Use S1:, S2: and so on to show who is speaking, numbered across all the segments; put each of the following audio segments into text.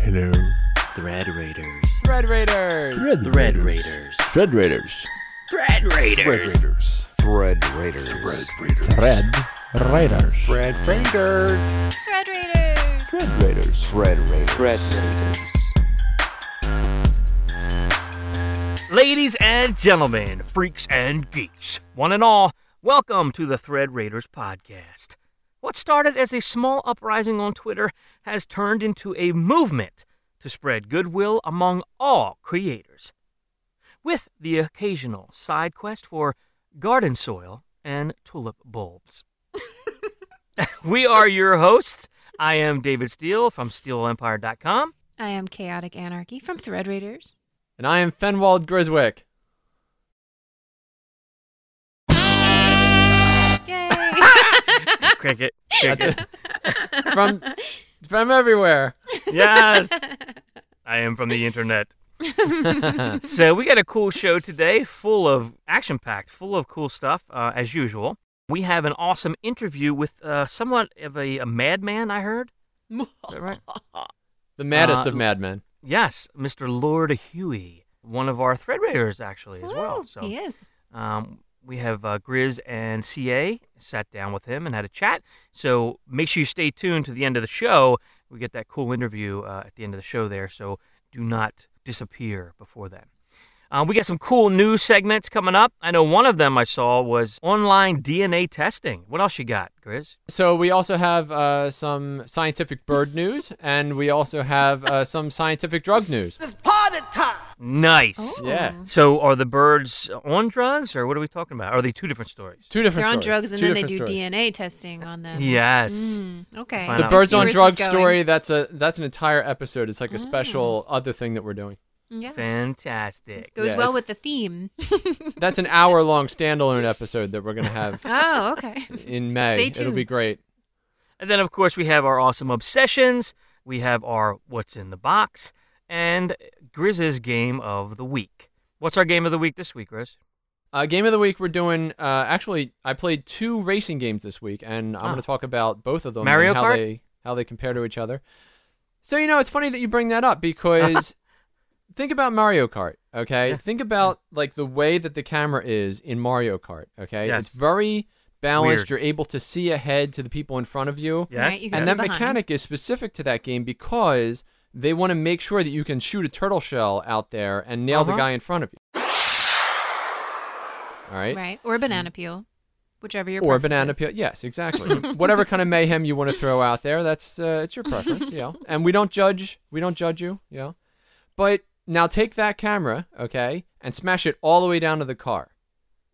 S1: Hello.
S2: Thread Raiders.
S3: Thread Raiders.
S1: Thread,
S2: Thread Raiders.
S1: Thread Raiders.
S2: Thread Raiders.
S4: Thread Raiders.
S1: Thread Raiders.
S4: Thread Raiders.
S5: Thread Raiders.
S1: Thread Raiders.
S4: Thread Raiders.
S2: Thread Raiders.
S6: Ladies and gentlemen, freaks and geeks, one and all, welcome to the Thread Raiders podcast. What started as a small uprising on Twitter has turned into a movement to spread goodwill among all creators, with the occasional side quest for garden soil and tulip bulbs. we are your hosts. I am David Steele from SteeleEmpire.com.
S5: I am Chaotic Anarchy from Thread Raiders.
S3: And I am Fenwald Griswick.
S6: Cricket. Cricket.
S3: From from everywhere.
S6: yes. I am from the internet. so we got a cool show today, full of action packed, full of cool stuff uh, as usual. We have an awesome interview with uh, somewhat of a, a madman. I heard. Is that right?
S3: The maddest
S6: Uh,
S3: of madmen.
S6: Yes, Mr. Lord Huey, one of our Thread Raiders actually as well. So
S5: he is.
S6: um, we have uh, Grizz and CA sat down with him and had a chat. So make sure you stay tuned to the end of the show. We get that cool interview uh, at the end of the show there. So do not disappear before then. Uh, we got some cool news segments coming up. I know one of them I saw was online DNA testing. What else you got, Grizz?
S3: So we also have uh, some scientific bird news, and we also have uh, some scientific drug news.
S6: Nice.
S5: Oh.
S3: Yeah.
S6: So are the birds on drugs, or what are we talking about? Are they two different stories?
S3: Two different stories.
S5: They're on drugs and
S3: Two
S5: then they do
S3: stories.
S5: DNA testing on them.
S6: Yes.
S5: Mm, okay.
S3: The birds on
S5: where
S3: drugs story. That's a that's an entire episode. It's like a
S5: Oh.
S3: special other thing that we're doing.
S5: Yes.
S6: Fantastic.
S5: Goes
S3: Yeah,
S5: well
S3: it's-
S5: with the theme.
S3: That's an hour long standalone episode that we're gonna have
S5: oh, okay.
S3: in May.
S5: Stay
S3: It'll be
S5: tuned.
S3: great.
S6: And then, of course, we have our awesome obsessions. We have our what's in the box and Grizz's game of the week. What's our game of the week this week, Grizz?
S3: Uh, game of the week, we're doing. Uh, actually, I played two racing games this week, and I'm
S6: Ah.
S3: going to talk about both of them
S6: Mario
S3: and how
S6: Kart?
S3: they how they compare to each other. So you know, it's funny that you bring that up because think about Mario Kart. Okay,
S6: Yeah.
S3: think about like the way that the camera is in Mario Kart. Okay,
S6: Yes.
S3: it's very balanced.
S6: Weird.
S3: You're able to see ahead to the people in front of you,
S6: Yes.
S5: Right, you can
S3: and that
S5: behind.
S3: mechanic is specific to that game because they want to make sure that you can shoot a turtle shell out there and nail the
S6: Uh-huh.
S3: guy in front of you. All right
S5: Right. Or a banana peel. Whichever your preference.
S3: or
S5: preference
S3: banana
S5: is.
S3: peel. Yes, exactly. Whatever kind of mayhem you want to throw out there, that's uh, it's your preference, you know. And we don't judge. We don't judge you, you know. But now take that camera, okay, and smash it all the way down to the car.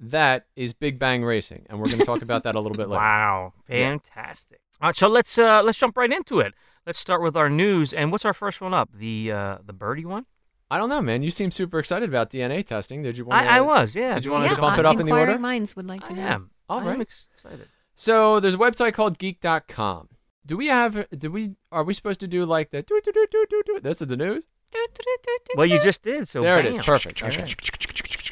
S3: That is Big Bang Racing, and we're going to talk about that a little bit later.
S6: Wow, fantastic! All right, so let's uh, let's jump right into it. Let's start with our news. And what's our first one up? The uh, the birdie one.
S3: I don't know, man. You seem super excited about DNA testing. Did you want?
S6: I, I was, yeah.
S3: Did you want
S5: yeah,
S3: to bump it up in the
S5: inquiring
S3: order?
S5: minds would like to
S6: I
S5: know.
S6: am.
S3: All
S6: I'm ex- excited.
S3: So there's a website called Geek.com. Do we have? Do we? Are we supposed to do like the? doo, doo, doo, doo, doo, doo? This is the news.
S6: Well, you just did. So
S3: there it
S6: bam.
S3: is. Perfect. Okay.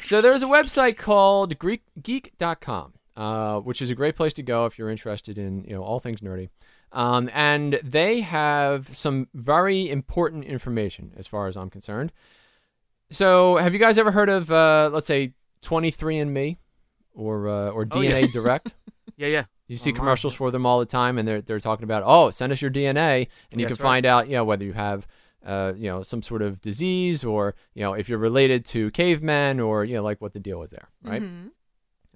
S3: So there's a website called Greek, Geek.com, uh, which is a great place to go if you're interested in you know all things nerdy. Um, and they have some very important information as far as I'm concerned. So have you guys ever heard of uh, let's say 23andMe or uh, or
S6: Oh, yeah.
S3: DNA Direct?
S6: Yeah, yeah.
S3: You see
S6: Online,
S3: commercials for them all the time, and they're they're talking about, oh, send us your DNA, and you
S6: That's
S3: can
S6: right.
S3: find out, you know, whether you have, uh, you know, some sort of disease, or you know, if you're related to cavemen, or you know, like what the deal is there, right?
S5: Mhm.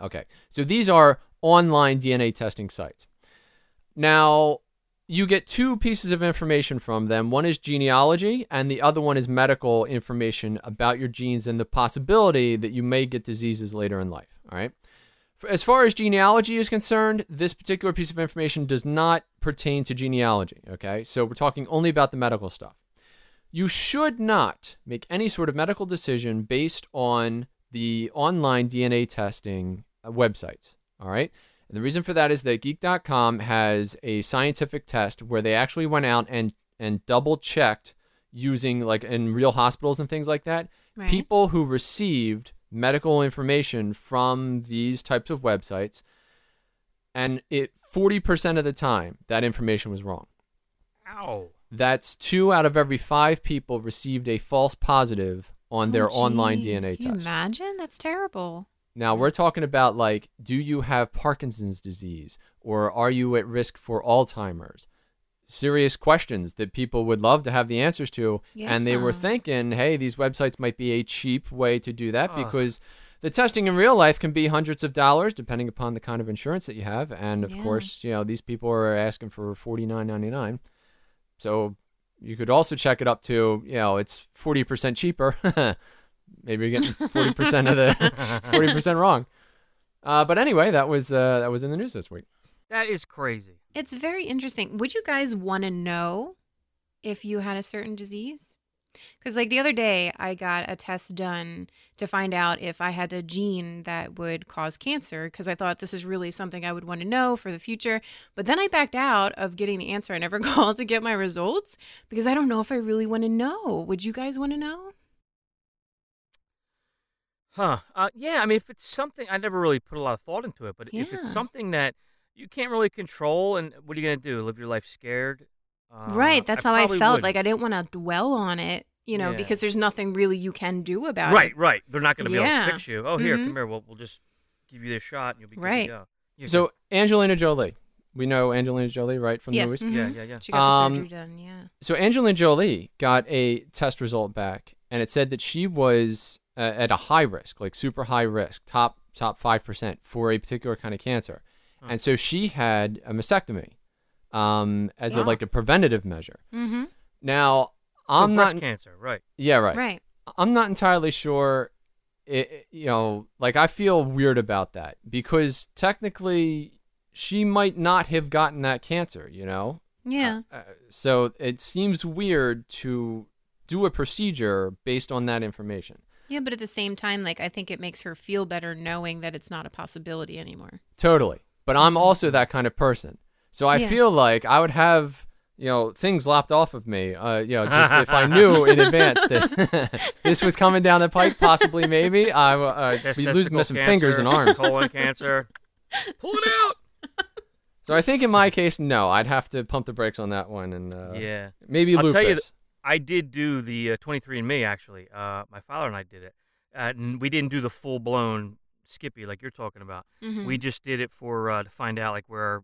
S3: Okay, so these are online DNA testing sites. Now, you get two pieces of information from them. One is genealogy, and the other one is medical information about your genes and the possibility that you may get diseases later in life. All right. As far as genealogy is concerned, this particular piece of information does not pertain to genealogy. Okay. So we're talking only about the medical stuff. You should not make any sort of medical decision based on the online DNA testing uh, websites. All right. And the reason for that is that Geek.com has a scientific test where they actually went out and, and double checked using, like, in real hospitals and things like that,
S5: Right.
S3: people who received medical information from these types of websites. And it 40% of the time, that information was wrong.
S6: Ow.
S3: That's two out of every five people received a false positive on their
S5: Oh,
S3: online. DNA
S5: Can you
S3: test.
S5: imagine? That's terrible.
S3: Now we're talking about like, do you have Parkinson's disease or are you at risk for Alzheimer's? Serious questions that people would love to have the answers to, and they were thinking, hey, these websites might be a cheap way to do that
S6: Ugh.
S3: because the testing in real life can be hundreds of dollars depending upon the kind of insurance that you have, and of
S5: Yeah.
S3: course, you know these people are asking for forty nine ninety nine. So you could also check it up to, you know, it's forty percent cheaper. Maybe you're getting forty percent of the forty percent wrong. Uh, but anyway, that was uh, that was in the news this week.
S6: That is crazy.
S5: It's very interesting. Would you guys want to know if you had a certain disease? Because, like the other day, I got a test done to find out if I had a gene that would cause cancer because I thought this is really something I would want to know for the future. But then I backed out of getting the answer. I never called to get my results because I don't know if I really want to know. Would you guys want to know?
S6: Huh. Uh, yeah, I mean, if it's something, I never really put a lot of thought into it, but if it's something that you can't really control, and what are you going to do? Live your life scared? Uh,
S5: right. That's how I felt.
S6: wouldn't.
S5: Like I didn't want to dwell on it, you know,
S6: Yeah.
S5: because there's nothing really you can do about
S6: Right,
S5: it.
S6: right. Right. They're not going to be able to fix you. Oh, here,
S5: Mhm.
S6: come here. We'll, we'll just give you this shot, and you'll be good
S5: Right.
S6: to go. Yeah,
S3: So Angelina Jolie, we know Angelina Jolie, right, from
S5: Yeah.
S3: the movies.
S5: mhm.
S6: yeah, yeah, yeah.
S5: She got the
S3: Um,
S5: surgery done. Yeah.
S3: So Angelina Jolie got a test result back, and it said that she was uh, at a high risk, like super high risk, top top five percent for a particular kind of cancer,
S6: Huh.
S3: and so she had a mastectomy um, as a, like a preventative measure.
S5: Mm-hmm.
S3: Now I'm
S6: breast
S3: not,
S6: cancer, right?
S3: yeah, right.
S5: Right.
S3: I'm not entirely sure. It, you know, like I feel weird about that because technically she might not have gotten that cancer. You know,
S5: Yeah.
S3: uh, so it seems weird to do a procedure based on that information.
S5: Yeah, but at the same time, like I think it makes her feel better knowing that it's not a possibility anymore.
S3: Totally. But I'm also that kind of person. So I
S5: Yeah.
S3: feel like I would have, you know, things lopped off of me, uh, you know, just if I knew in advance that this was coming down the pike, possibly, maybe, I would uh, be losing
S6: Testicle
S3: some fingers and arms.
S6: Colon cancer. Pull it out.
S3: So I think in my case, no, I'd have to pump the brakes on that one and uh,
S6: yeah.
S3: maybe
S6: I'll
S3: lupus.
S6: tell you th- I did do the uh, 23andMe actually. Uh, my father and I did it. Uh, and we didn't do the full blown Skippy like you're talking about.
S5: Mm-hmm.
S6: We just did it for uh, to find out like where,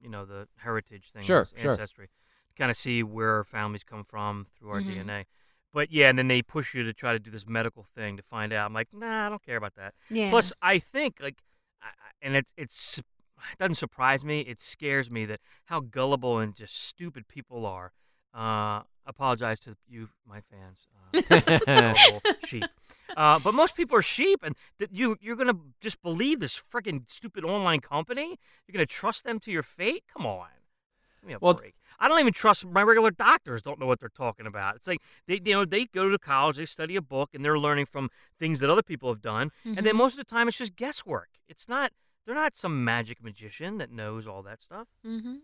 S6: you know, the heritage thing,
S3: Sure,
S6: was,
S3: sure.
S6: ancestry, kind of see where our families come from through our
S5: Mhm.
S6: DNA. But yeah, and then they push you to try to do this medical thing to find out. I'm like, nah, I don't care about that.
S5: yeah.
S6: Plus, I think like, I- I- and it's it's it doesn't surprise me. It scares me that how gullible and just stupid people are. Uh, apologize to you, my fans, uh, sheep. Uh, but most people are sheep, and that you you're gonna just believe this freaking stupid online company. You're gonna trust them to your fate? Come on, give me a
S3: Well,
S6: break. I don't even trust my regular doctors. Don't know what they're talking about. It's like they you know they go to college, they study a book, and they're learning from things that other people have done. And then
S5: Mhm.
S6: most of the time, it's just guesswork. It's not. They're not some magic magician that knows all that stuff.
S5: mm-hmm.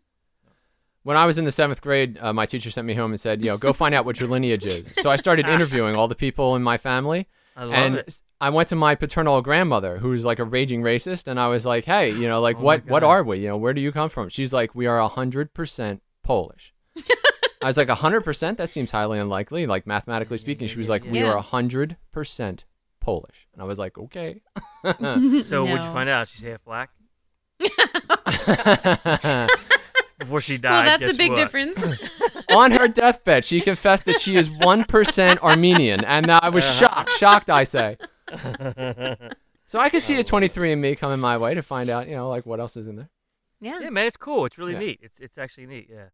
S3: When I was in the seventh grade, uh, my teacher sent me home and said, you know, go find out what your lineage is. So I started interviewing all the people in my family.
S6: I love
S3: and
S6: it.
S3: s- I went to my paternal grandmother, who's like a raging racist, and I was like, "Hey, you know, like
S6: Oh
S3: what what are we? You know, where do you come from?" She's like, "We are hundred percent Polish." I was like, hundred percent? That seems highly unlikely. Like mathematically speaking, she was like, "We
S5: Yeah.
S3: are hundred percent Polish," and I was like, "Okay."
S6: So what'd you find out? She's half black before she died.
S5: well, that's
S6: guess
S5: a big
S6: what?
S5: difference.
S3: On her deathbed, she confessed that she is one percent Armenian, and I was shocked. Shocked, I say. So I could see a 23andMe coming my way to find out, you know, like what else is in there.
S5: yeah.
S6: Yeah, man, it's cool. It's really
S3: Yeah.
S6: neat. It's it's actually neat. Yeah.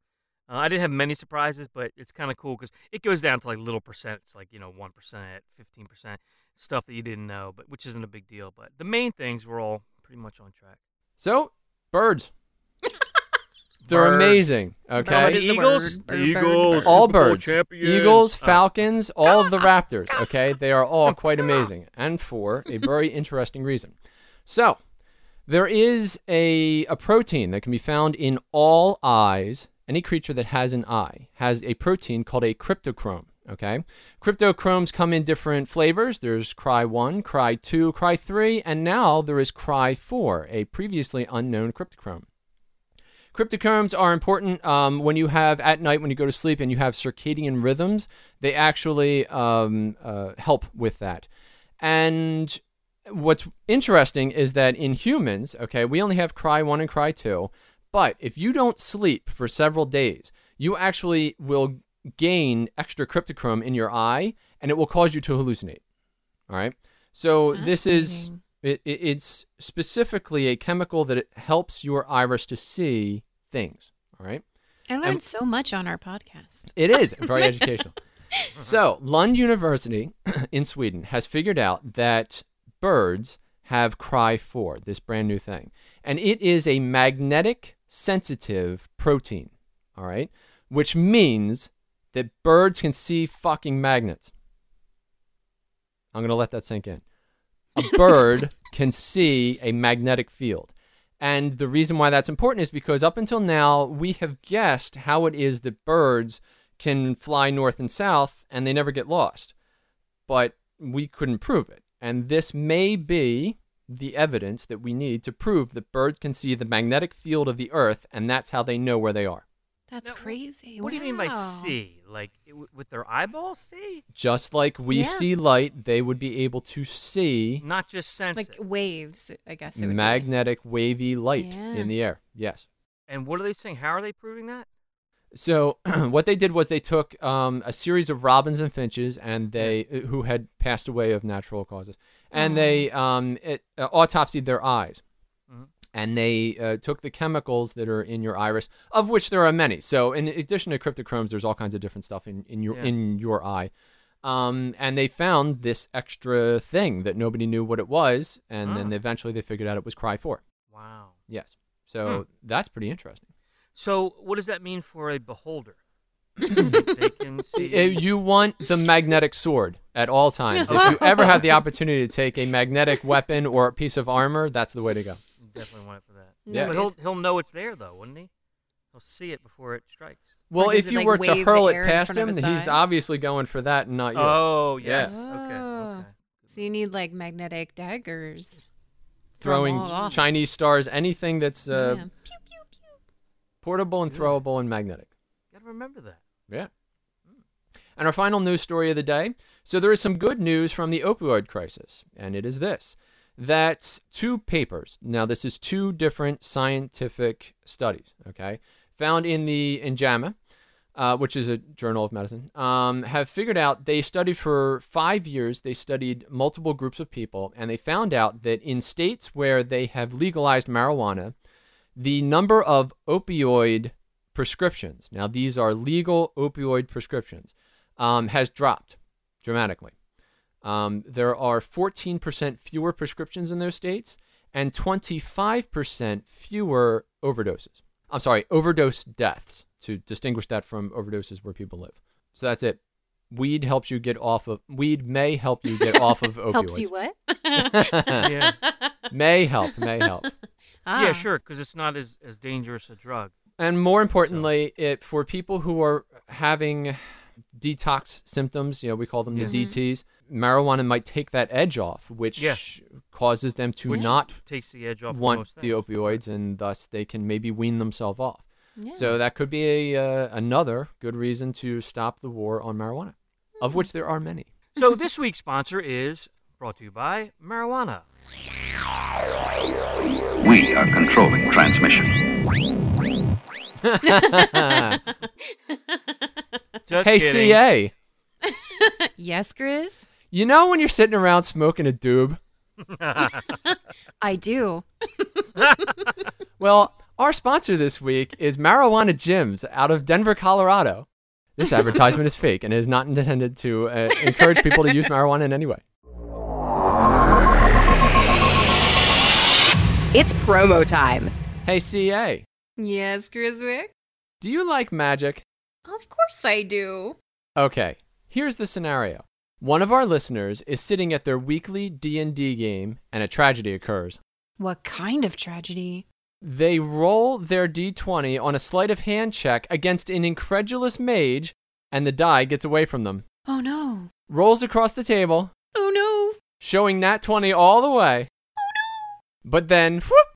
S6: Uh, I didn't have many surprises, but it's kind of cool because it goes down to like little percent. It's like you know, one percent, fifteen percent, stuff that you didn't know, but which isn't a big deal. But the main things were all pretty much on track.
S3: So, birds. They're
S6: Birds.
S3: amazing. Okay.
S6: about
S5: is
S6: the
S5: the
S6: Eagles?
S5: bird? Bird, bird,
S6: Eagles.
S5: bird.
S3: all birds.
S6: champions.
S3: Eagles,
S6: Uh,
S3: Falcons, all of the Raptors. Okay. They are all quite amazing. And for a very interesting reason. So, there is a, a protein that can be found in all eyes. Any creature that has an eye has a protein called a cryptochrome. Okay. Cryptochromes come in different flavors. There's Cry 1, Cry 2, Cry 3, and now there is Cry 4, a previously unknown cryptochrome. Cryptochromes are important um, when you have at night when you go to sleep and you have circadian rhythms. They actually um, uh, help with that. And what's interesting is that in humans, okay, we only have cry one and cry two. But if you don't sleep for several days, you actually will gain extra cryptochrome in your eye, and it will cause you to hallucinate. All right. So this is it, it, it's specifically a chemical that it helps your iris to see things. All right.
S5: I learned so much on our podcast.
S3: It is very educational. Uh-huh. So, Lund University in Sweden has figured out that birds have Cry 4, this brand new thing. And it is a magnetic sensitive protein, all right? Which means that birds can see fucking magnets. I'm going to let that sink in. A bird can see a magnetic field. And the reason why that's important is because up until now, we have guessed how it is that birds can fly north and south and they never get lost. But we couldn't prove it. And this may be the evidence that we need to prove that birds can see the magnetic field of the earth and that's how they know where they are.
S5: That's
S6: Now,
S5: crazy.
S6: What do you mean by see? Like it, w- with their eyeballs see?
S3: Just like we
S5: Yeah.
S3: see light, they would be able to see
S6: Not just sense
S5: Like
S6: it.
S5: waves, I guess. It would be.
S3: magnetic wavy light
S5: Yeah.
S3: in the air. Yes.
S6: And what are they saying? How are they proving that?
S3: So what they did was they took um, a series of robins and finches, and they uh, who had passed away of natural causes, and they um, it, uh, autopsied their eyes. And they uh, took the chemicals that are in your iris, of which there are many. So in addition to cryptochromes, there's all kinds of different stuff in, in your
S6: Yeah.
S3: in your eye. Um, and they found this extra thing that nobody knew what it was, and
S6: Ah.
S3: then eventually they figured out it was Cry Four.
S6: Wow.
S3: Yes, so that's pretty interesting.
S6: So what does that mean for a beholder? they can see.
S3: You want the magnetic sword at all times. if you ever have the opportunity to take a magnetic weapon or a piece of armor, that's the way to go.
S6: Definitely want it for that.
S3: Yeah.
S6: But he'll he'll know it's there though, wouldn't he? He'll see it before it strikes.
S3: Well,
S5: Like, does
S3: if
S5: it,
S3: you
S5: like,
S3: were to
S5: wave the
S3: hurl it
S5: air in
S3: past
S5: front of
S3: him,
S5: its
S3: he's
S5: eye?
S3: obviously going for that and not you.
S6: Oh
S3: Yeah.
S6: yes. Okay.
S5: Oh.
S6: Okay.
S5: So you need like magnetic daggers.
S3: Throwing
S5: all off.
S3: Chinese stars, anything that's uh,
S5: yeah.
S3: portable and throwable and magnetic.
S6: Gotta remember that.
S3: Yeah. And our final news story of the day. So there is some good news from the opioid crisis, and it is this that two papers, now this is two different scientific studies, okay, found in the in JAMA, uh, which is a journal of medicine, um, have figured out they studied for five years, they studied multiple groups of people, and they found out that in states where they have legalized marijuana, the number of opioid prescriptions, now these are legal opioid prescriptions, um, has dropped dramatically. Um, there are 14% fewer prescriptions in those states and 25% fewer overdoses. I'm sorry, overdose deaths to distinguish that from overdoses where people live. So that's it. Weed helps you get off of weed may help you get off of opioids.
S5: Helps you what?
S6: Yeah.
S3: May help, may help.
S5: Ah.
S6: Yeah, sure, because it's not as, as dangerous a drug.
S3: And more importantly, it for people who are having detox symptoms, you know, we call them
S6: Yeah.
S3: the DTs, marijuana might take that edge off, which
S6: Yeah.
S3: causes them to
S6: Which
S3: not
S6: takes the edge off. of
S3: want the opioids, and thus they can maybe wean themselves off.
S5: Yeah.
S3: So that could be a uh, another good reason to stop the war on marijuana, of which there are many.
S6: So this week's sponsor is brought to you by marijuana.
S7: We are controlling transmission.
S6: Just
S3: hey,
S6: kidding.
S3: CA,
S5: yes, Grizz.
S3: You know when you're sitting around smoking a doob?
S5: I do.
S3: Well, our sponsor this week is Marijuana Gyms out of Denver, Colorado. This advertisement is fake and is not intended to uh, encourage people to use marijuana in any way.
S8: It's promo time.
S3: Hey, CA,
S5: Yes, Griswick.
S3: do you like magic?
S5: Of course I do.
S3: Okay, here's the scenario. One of our listeners is sitting at their weekly D&D game and a tragedy occurs.
S5: What kind of tragedy?
S3: They roll their d20 on a sleight of hand check against an incredulous mage and the die gets away from them.
S5: Oh no.
S3: Rolls across the table,
S5: Oh no.
S3: showing nat 20 all the way. Oh no. But then, whoop,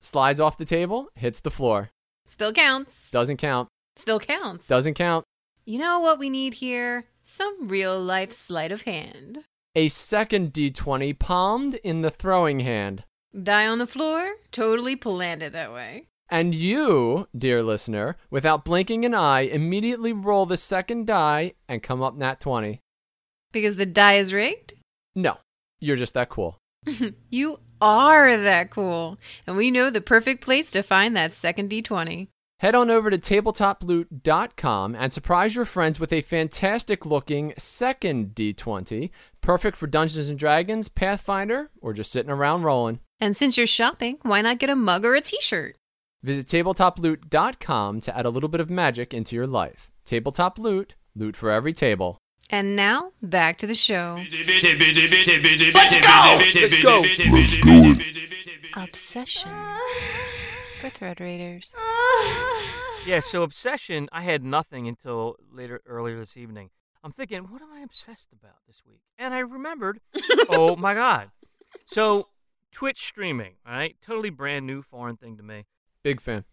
S3: slides off the table, hits the floor.
S5: Still counts.
S3: Doesn't count.
S5: Still counts.
S3: Doesn't count.
S5: You know what we need here? Some real life sleight of hand.
S3: A second d20 palmed in the throwing hand.
S5: Die on the floor? Totally planned it that way.
S3: And you, dear listener, without blinking an eye, immediately roll the second die and come up nat 20.
S5: Because the die is rigged?
S3: No, you're just that cool.
S5: you are that cool. And we know the perfect place to find that second d20.
S3: Head on over to tabletoploot.com and surprise your friends with a fantastic looking second D20, perfect for Dungeons and Dragons, Pathfinder, or just sitting around rolling.
S5: And since you're shopping, why not get a mug or a t shirt?
S3: Visit tabletoploot.com to add a little bit of magic into your life. Tabletop Loot, loot for every table.
S5: And now, back to the show.
S6: Let's go. Let's go! Let's go.
S9: Obsession for Thread Raiders.
S6: Yeah, so obsession, I had nothing until later earlier this evening. I'm thinking, what am I obsessed about this week? And I remembered, oh my god. So Twitch streaming, right? Totally brand new foreign thing to me.
S3: Big fan.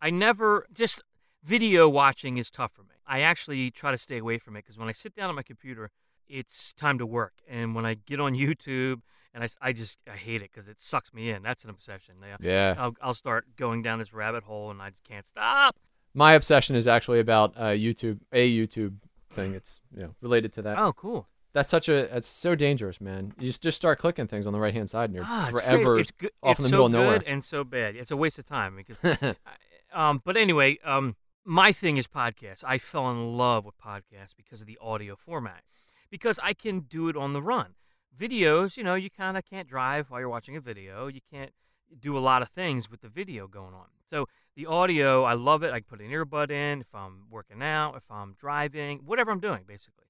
S6: I never just video watching is tough for me. I actually try to stay away from it because when I sit down at my computer, it's time to work. And when I get on YouTube, and I, I just I hate it because it sucks me in. That's an obsession. Yeah,
S3: Yeah.
S6: I'll, I'll start going down this rabbit hole, and I just can't stop.
S3: My obsession is actually about uh, YouTube, a YouTube thing. It's you know related to that.
S6: Oh, cool.
S3: That's such a it's so dangerous, man. You just, start clicking things on the right hand side, and you're
S6: Ah,
S3: forever
S6: It's good.
S3: off
S6: it's
S3: in the
S6: so
S3: middle of
S6: good
S3: nowhere.
S6: and so bad. It's a waste of time because. um, but anyway, um, my thing is podcasts. I fell in love with podcasts because of the audio format, because I can do it on the run. Videos, you know, you kind of can't drive while you're watching a video. You can't do a lot of things with the video going on. So the audio, I love it. I can put an earbud in if I'm working out, if I'm driving, whatever I'm doing, basically.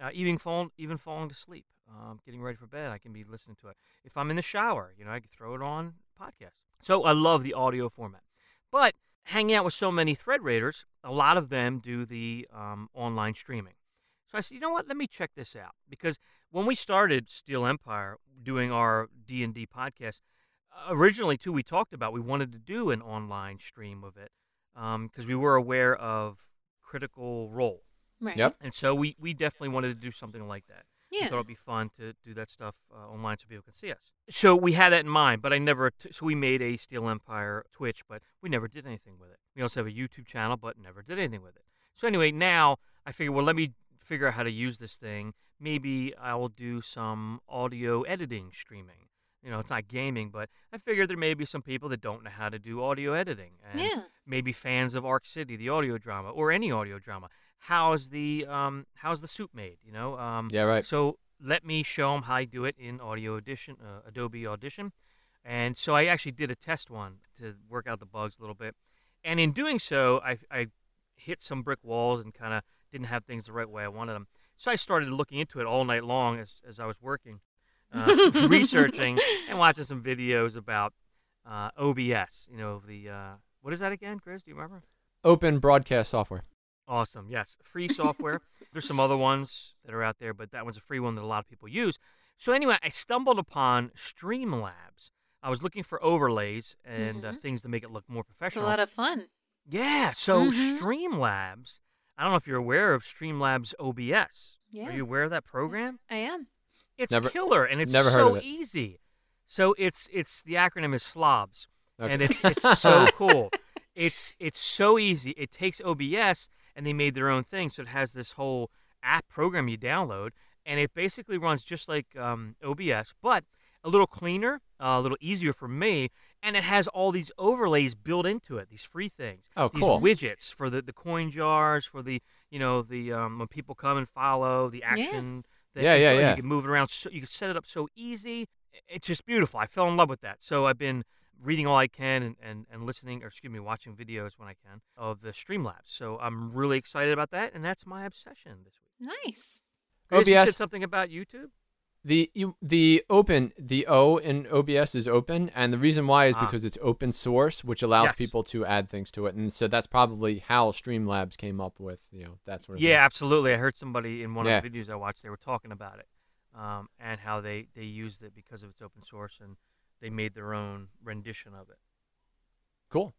S6: Uh, even falling, even falling to sleep, um, getting ready for bed, I can be listening to it. If I'm in the shower, you know, I can throw it on podcast. So I love the audio format. But hanging out with so many thread raiders, a lot of them do the um, online streaming. So I said, you know what? Let me check this out because when we started Steele Empire doing our D and D podcast, uh, originally too, we talked about we wanted to do an online stream of it because we were aware of Critical Role.
S5: Right.
S3: Yep.
S6: And so we, we definitely wanted to do something like that. We
S5: Yeah.
S6: thought it'd be fun to do that stuff uh, online so people can see us. So we had that in mind, but I never. T- so we made a Steele Empire Twitch, but we never did anything with it. We also have a YouTube channel, but never did anything with it. So anyway, now I figure, well, let me figure out how to use this thing. Maybe I will do some audio editing streaming. You know, it's not gaming, but I figured there may be some people that don't know how to do audio editing, and
S5: Yeah.
S6: maybe fans of Arc City, the audio drama, or any audio drama. How's the um, how's the soup made? You know, um,
S3: Yeah, right.
S6: so let me show them how I do it in Audio Audition, uh, Adobe Audition. And so I actually did a test one to work out the bugs a little bit. And in doing so, I, I hit some brick walls and kind of didn't have things the right way I wanted them. So I started looking into it all night long as, as I was working, uh, researching and watching some videos about uh, OBS. You know, the, uh, what is that again, Chris? Do you remember?
S3: Open broadcast software.
S6: Awesome. Yes. Free software. There's some other ones that are out there, but that one's a free one that a lot of people use. So, anyway, I stumbled upon Streamlabs. I was looking for overlays and uh,
S5: Mhm.
S6: things to make it look more professional.
S5: It's a lot of fun.
S6: yeah. So,
S5: Mhm.
S6: Streamlabs, I don't know if you're aware of Streamlabs OBS.
S5: Yeah.
S6: Are you aware of that program?
S5: I am.
S6: It's
S3: Never-
S6: killer and it's
S3: never
S6: so
S3: it.
S6: easy. So, it's it's the acronym is SLOBS
S3: Okay.
S6: and it's it's so cool. It's it's so easy. It takes OBS and they made their own thing, so it has this whole app program you download, and it basically runs just like um, OBS, but a little cleaner, uh, a little easier for me, and it has all these overlays built into it. These free things,
S3: Oh,
S6: these widgets for the, the coin jars, for the you know the um, when people come and follow the action. that-
S3: Yeah,
S6: and
S3: yeah,
S6: so
S3: yeah.
S6: You can move it around. So you can set it up so easy. It's just beautiful. I fell in love with that. So I've been reading all I can and, and, and listening, or excuse me, watching videos when I can of the Streamlabs. So I'm really excited about that, and that's my obsession this week.
S5: Nice.
S6: Chris, you
S3: OBS
S6: said something about YouTube?
S3: The you, the open the O in OBS is open, and the reason why is
S6: Ah.
S3: because it's open source, which allows
S6: Yes.
S3: people to add things to it, and so that's probably how Streamlabs came up with you know that sort of
S6: Yeah, absolutely. I heard somebody in one
S3: Yeah.
S6: of the videos I watched, they were talking about it um, and how they, they used it because of its open source and they made their own rendition of it.
S3: Cool.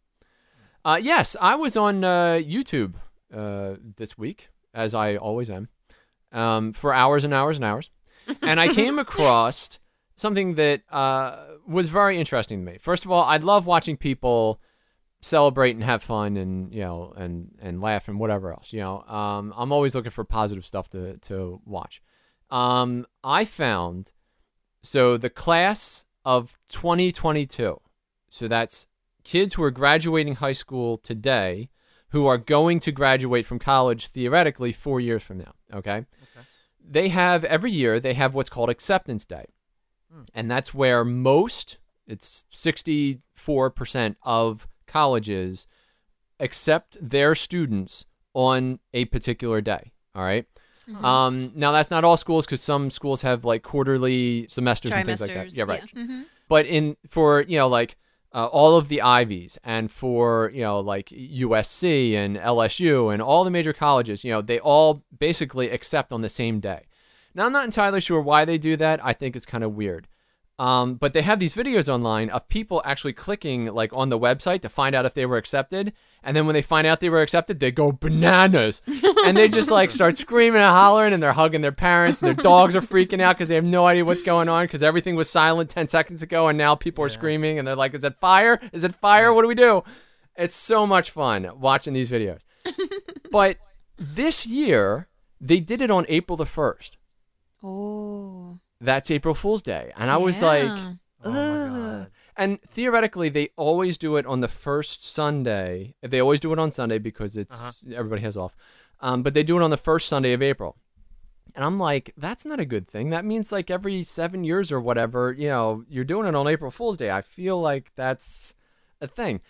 S3: Uh, yes, I was on uh, YouTube uh, this week, as I always am, um, for hours and hours and hours, and I came across something that uh, was very interesting to me. First of all, I love watching people celebrate and have fun and you know and and laugh and whatever else. You know, um, I'm always looking for positive stuff to to watch. Um, I found so the class of 2022. So that's kids who are graduating high school today who are going to graduate from college theoretically 4 years from now, okay? They have every year they have what's called acceptance day. And that's where most it's 64% of colleges accept their students on a particular day, all right? Um, now that's not all schools because some schools have like quarterly semesters and things like that. Yeah, right.
S5: yeah. Mhm.
S3: But in for you know like uh, all of the Ivies and for you know like USC and LSU and all the major colleges, you know they all basically accept on the same day. Now I'm not entirely sure why they do that. I think it's kind of weird. Um, but they have these videos online of people actually clicking like on the website to find out if they were accepted, and then when they find out they were accepted, they go bananas, and they just like start screaming and hollering, and they're hugging their parents, and their dogs are freaking out because they have no idea what's going on because everything was silent ten seconds ago, and now people are screaming, and they're like, "Is it fire? Is it fire? What do we do?" It's so much fun watching these videos. but this year they did it on April the first.
S5: Oh.
S3: That's April Fool's Day, and I was like.
S6: Oh my god.
S3: And theoretically, they always do it on the first Sunday. They always do it on Sunday because it's everybody has off. Um, but they do it on the first Sunday of April. And I'm like, that's not a good thing. That means like every seven years or whatever, you know, you're doing it on April Fool's Day. I feel like that's a thing.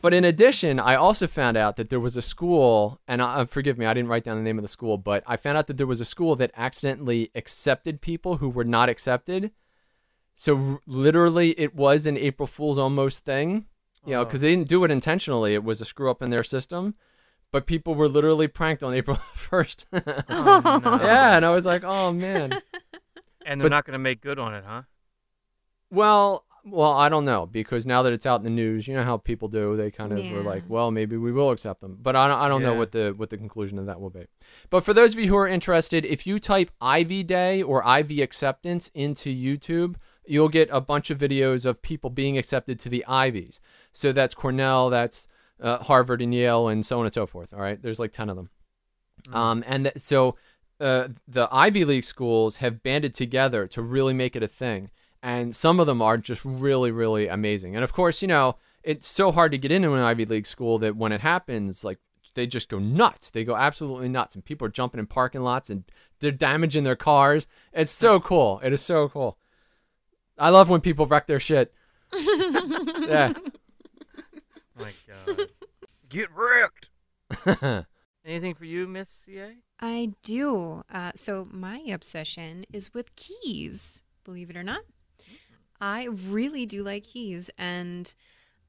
S3: But in addition, I also found out that there was a school, and uh, forgive me, I didn't write down the name of the school, but I found out that there was a school that accidentally accepted people who were not accepted. So r- literally, it was an April Fool's almost thing, you know, because they didn't do it intentionally. It was a screw up in their system, but people were literally pranked on April first.
S6: Oh, no.
S3: yeah, and I was like, oh man.
S6: And they're
S3: But-
S6: not going to make good on it, huh?
S3: Well, well, I don't know because now that it's out in the news, you know how people do. They kind of were like, "Well, maybe we will accept them," but I don't, I don't know what the what the conclusion of that will be. But for those of you who are interested, if you type Ivy Day or Ivy acceptance into YouTube, you'll get a bunch of videos of people being accepted to the Ivies. So that's Cornell, that's uh, Harvard and Yale, and so on and so forth. All right, there's like ten of them. Um, and th- so uh, the Ivy League schools have banded together to really make it a thing. And some of them are just really, really amazing. And of course, you know, it's so hard to get into an Ivy League school that when it happens, like, they just go nuts. They go absolutely nuts. And people are jumping in parking lots and they're damaging their cars. It's so cool. It is so cool. I love when people wreck their shit. yeah.
S6: My god. Get wrecked. Anything for you, Miss CA?
S5: I do. Uh, so my obsession is with keys. Believe it or not, I really do like keys, and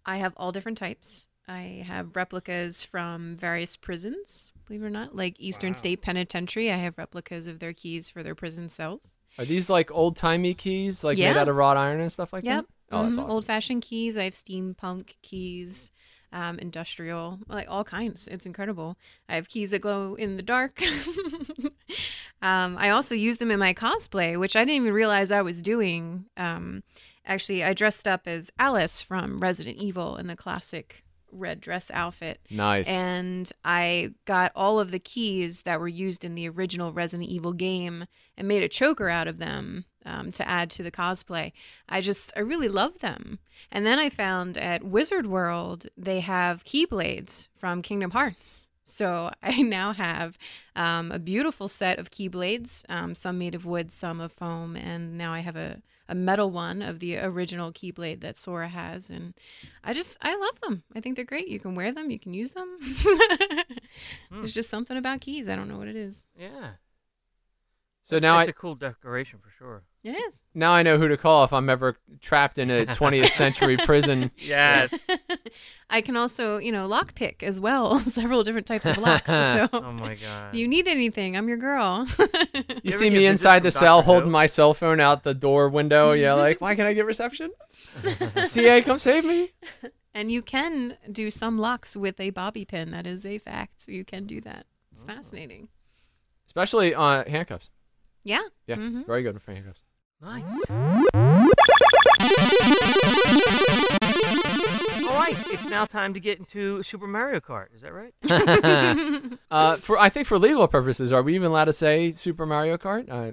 S5: I have all different types. I have replicas from various prisons. Believe it or not, like Eastern State Penitentiary, I have replicas of their keys for their prison cells.
S3: Are these like old timey keys, like made out of wrought iron and stuff like
S5: Yep.
S3: that? Oh, that's
S5: Mhm.
S3: awesome.
S5: Old fashioned keys. I have steampunk keys, um, industrial, like all kinds. It's incredible. I have keys that glow in the dark. um, I also use them in my cosplay, which I didn't even realize I was doing. Um, actually, I dressed up as Alice from Resident Evil in the classic red dress outfit.
S3: Nice.
S5: And I got all of the keys that were used in the original Resident Evil game and made a choker out of them um, to add to the cosplay. I just, I really love them. And then I found at Wizard World, they have keyblades from Kingdom Hearts. So I now have um, a beautiful set of keyblades, um, some made of wood, some of foam, and now I have a, a metal one of the original keyblade that Sora has. And I just, I love them. I think they're great. You can wear them, you can use them. There's just something about keys. I don't know what it is.
S6: Yeah.
S3: so
S6: It's-
S3: now
S6: it's
S3: I
S6: a cool decoration for sure.
S5: It is.
S3: now I know who to call if I'm ever trapped in a 20th century prison.
S6: Yes.
S5: I can also, you know, lockpick as well. Several different types of locks. So
S6: oh my god.
S5: if you need anything, I'm your girl.
S3: You
S6: ever
S3: see me inside the
S6: Doctor
S3: cell
S6: Who?
S3: holding my cell phone out the door window. Yeah, like, why can't I get reception? CA, come save me.
S5: And you can do some locks with a bobby pin. That is a fact. You can do that.
S3: Oh.
S5: It's fascinating.
S3: Especially uh, handcuffs.
S5: Yeah.
S3: Yeah,
S5: Mhm.
S3: very good for handcuffs.
S6: Nice. All right, it's now time to get into Super Mario Kart. Is that right?
S3: uh, for I think for legal purposes, are we even allowed to say Super Mario Kart? Uh,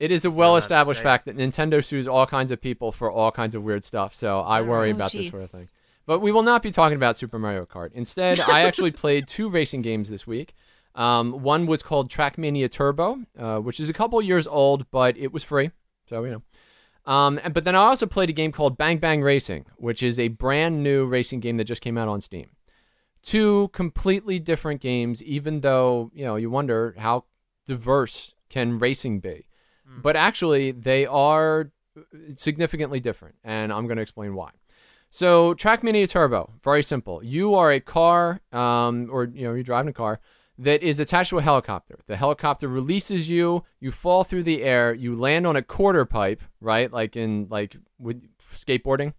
S3: it is a well-established fact that Nintendo sues all kinds of people for all kinds of weird stuff. So I worry
S5: Oh,
S3: about this sort of thing. But we will not be talking about Super Mario Kart. Instead, I actually played two racing games this week. Um, one was called Trackmania Turbo, uh, which is a couple years old, but it was free. So, you know. Um, and, but then I also played a game called Bang Bang Racing, which is a brand new racing game that just came out on Steam. Two completely different games, even though, you know, you wonder how diverse can racing be. But actually, they are significantly different, and I'm going to explain why. So, Track Trackmania Turbo, very simple. You are a car, um, or you know, you're driving a car that is attached to a helicopter. The helicopter releases you. You fall through the air. You land on a quarter pipe, right? Like in like with skateboarding.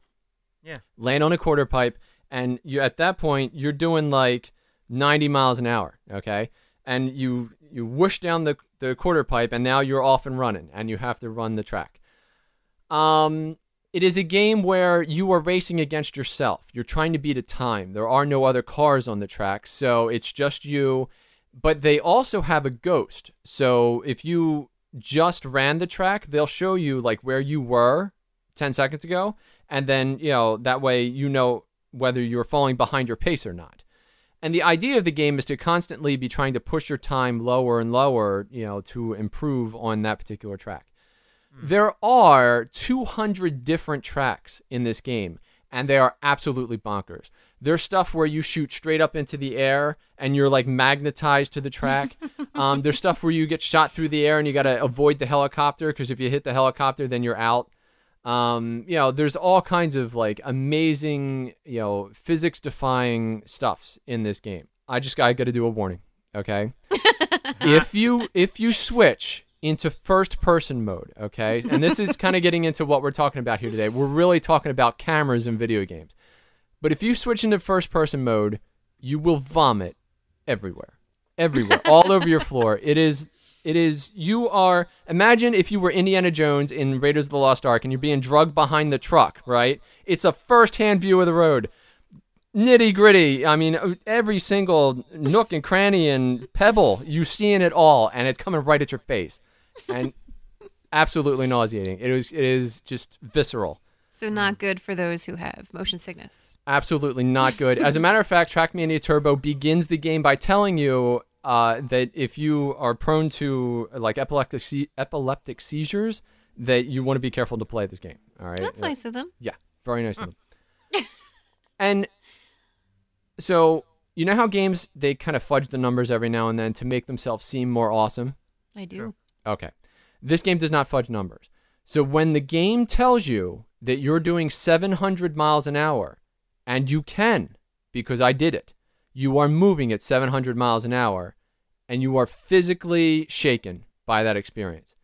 S6: Yeah.
S3: Land on a quarter pipe, and you at that point you're doing like 90 miles an hour. Okay, and you you whoosh down the the quarter pipe, and now you're off and running, and you have to run the track. Um, it is a game where you are racing against yourself. You're trying to beat a time. There are no other cars on the track, so it's just you. But they also have a ghost. So if you just ran the track, they'll show you like where you were 10 seconds ago, and then, you know, that way you know whether you're falling behind your pace or not. And the idea of the game is to constantly be trying to push your time lower and lower, you know, to improve on that particular track. Hmm. There are 200 different tracks in this game, and they are absolutely bonkers. There's stuff where you shoot straight up into the air and you're like magnetized to the track. um, there's stuff where you get shot through the air and you got to avoid the helicopter because if you hit the helicopter, then you're out. Um, you know, there's all kinds of like amazing, you know, physics defying stuffs in this game. I just I got to do a warning, okay? if you if you switch into first person mode, okay? And this is kind of getting into what we're talking about here today. We're really talking about cameras in video games. But if you switch into first person mode, you will vomit everywhere. Everywhere. all over your floor. It is it is you are imagine if you were Indiana Jones in Raiders of the Lost Ark and you're being drugged behind the truck, right? It's a first hand view of the road nitty gritty. I mean, every single nook and cranny and pebble, you seeing it all, and it's coming right at your face, and absolutely nauseating. It is. It is just visceral.
S5: So not good for those who have motion sickness.
S3: Absolutely not good. As a matter of fact, Trackmania Turbo begins the game by telling you uh, that if you are prone to like epileptic se- epileptic seizures, that you want to be careful to play this game. All right.
S5: That's nice of them.
S3: Yeah, very nice of them. and so you know how games they kind of fudge the numbers every now and then to make themselves seem more awesome.
S5: I do.
S3: Okay, this game does not fudge numbers. So when the game tells you that you're doing 700 miles an hour, and you can, because I did it, you are moving at 700 miles an hour, and you are physically shaken by that experience.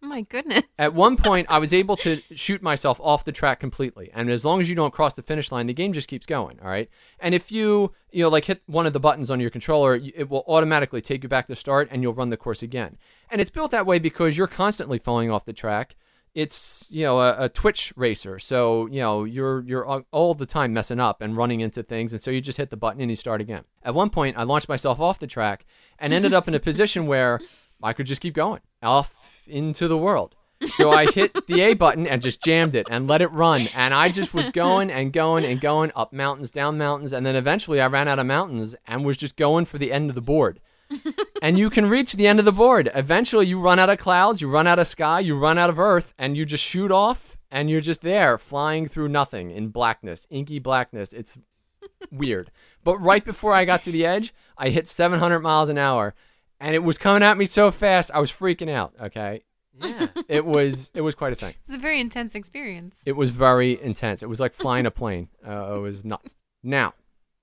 S5: My goodness.
S3: At one point, I was able to shoot myself off the track completely, and as long as you don't cross the finish line, the game just keeps going. All right, and if you you know like hit one of the buttons on your controller, it will automatically take you back to start, and you'll run the course again. And it's built that way because you're constantly falling off the track. It's you know a, a Twitch racer, so you know you're you're all the time messing up and running into things, and so you just hit the button and you start again. At one point, I launched myself off the track and ended up in a position where I could just keep going off into the world. So I hit the A button and just jammed it and let it run. And I just was going and going and going up mountains, down mountains. And then eventually I ran out of mountains and was just going for the end of the board. and you can reach the end of the board. Eventually you run out of clouds, you run out of sky, you run out of earth, and you just shoot off and you're just there flying through nothing in blackness, inky blackness. It's weird. But right before I got to the edge, I hit 700 miles an hour and it was coming at me so fast, I was freaking out, okay?
S6: Yeah.
S3: It was it was quite a thing.
S5: It's a very intense experience.
S3: It was very intense. It was like flying a plane. Uh, it was nuts. Now,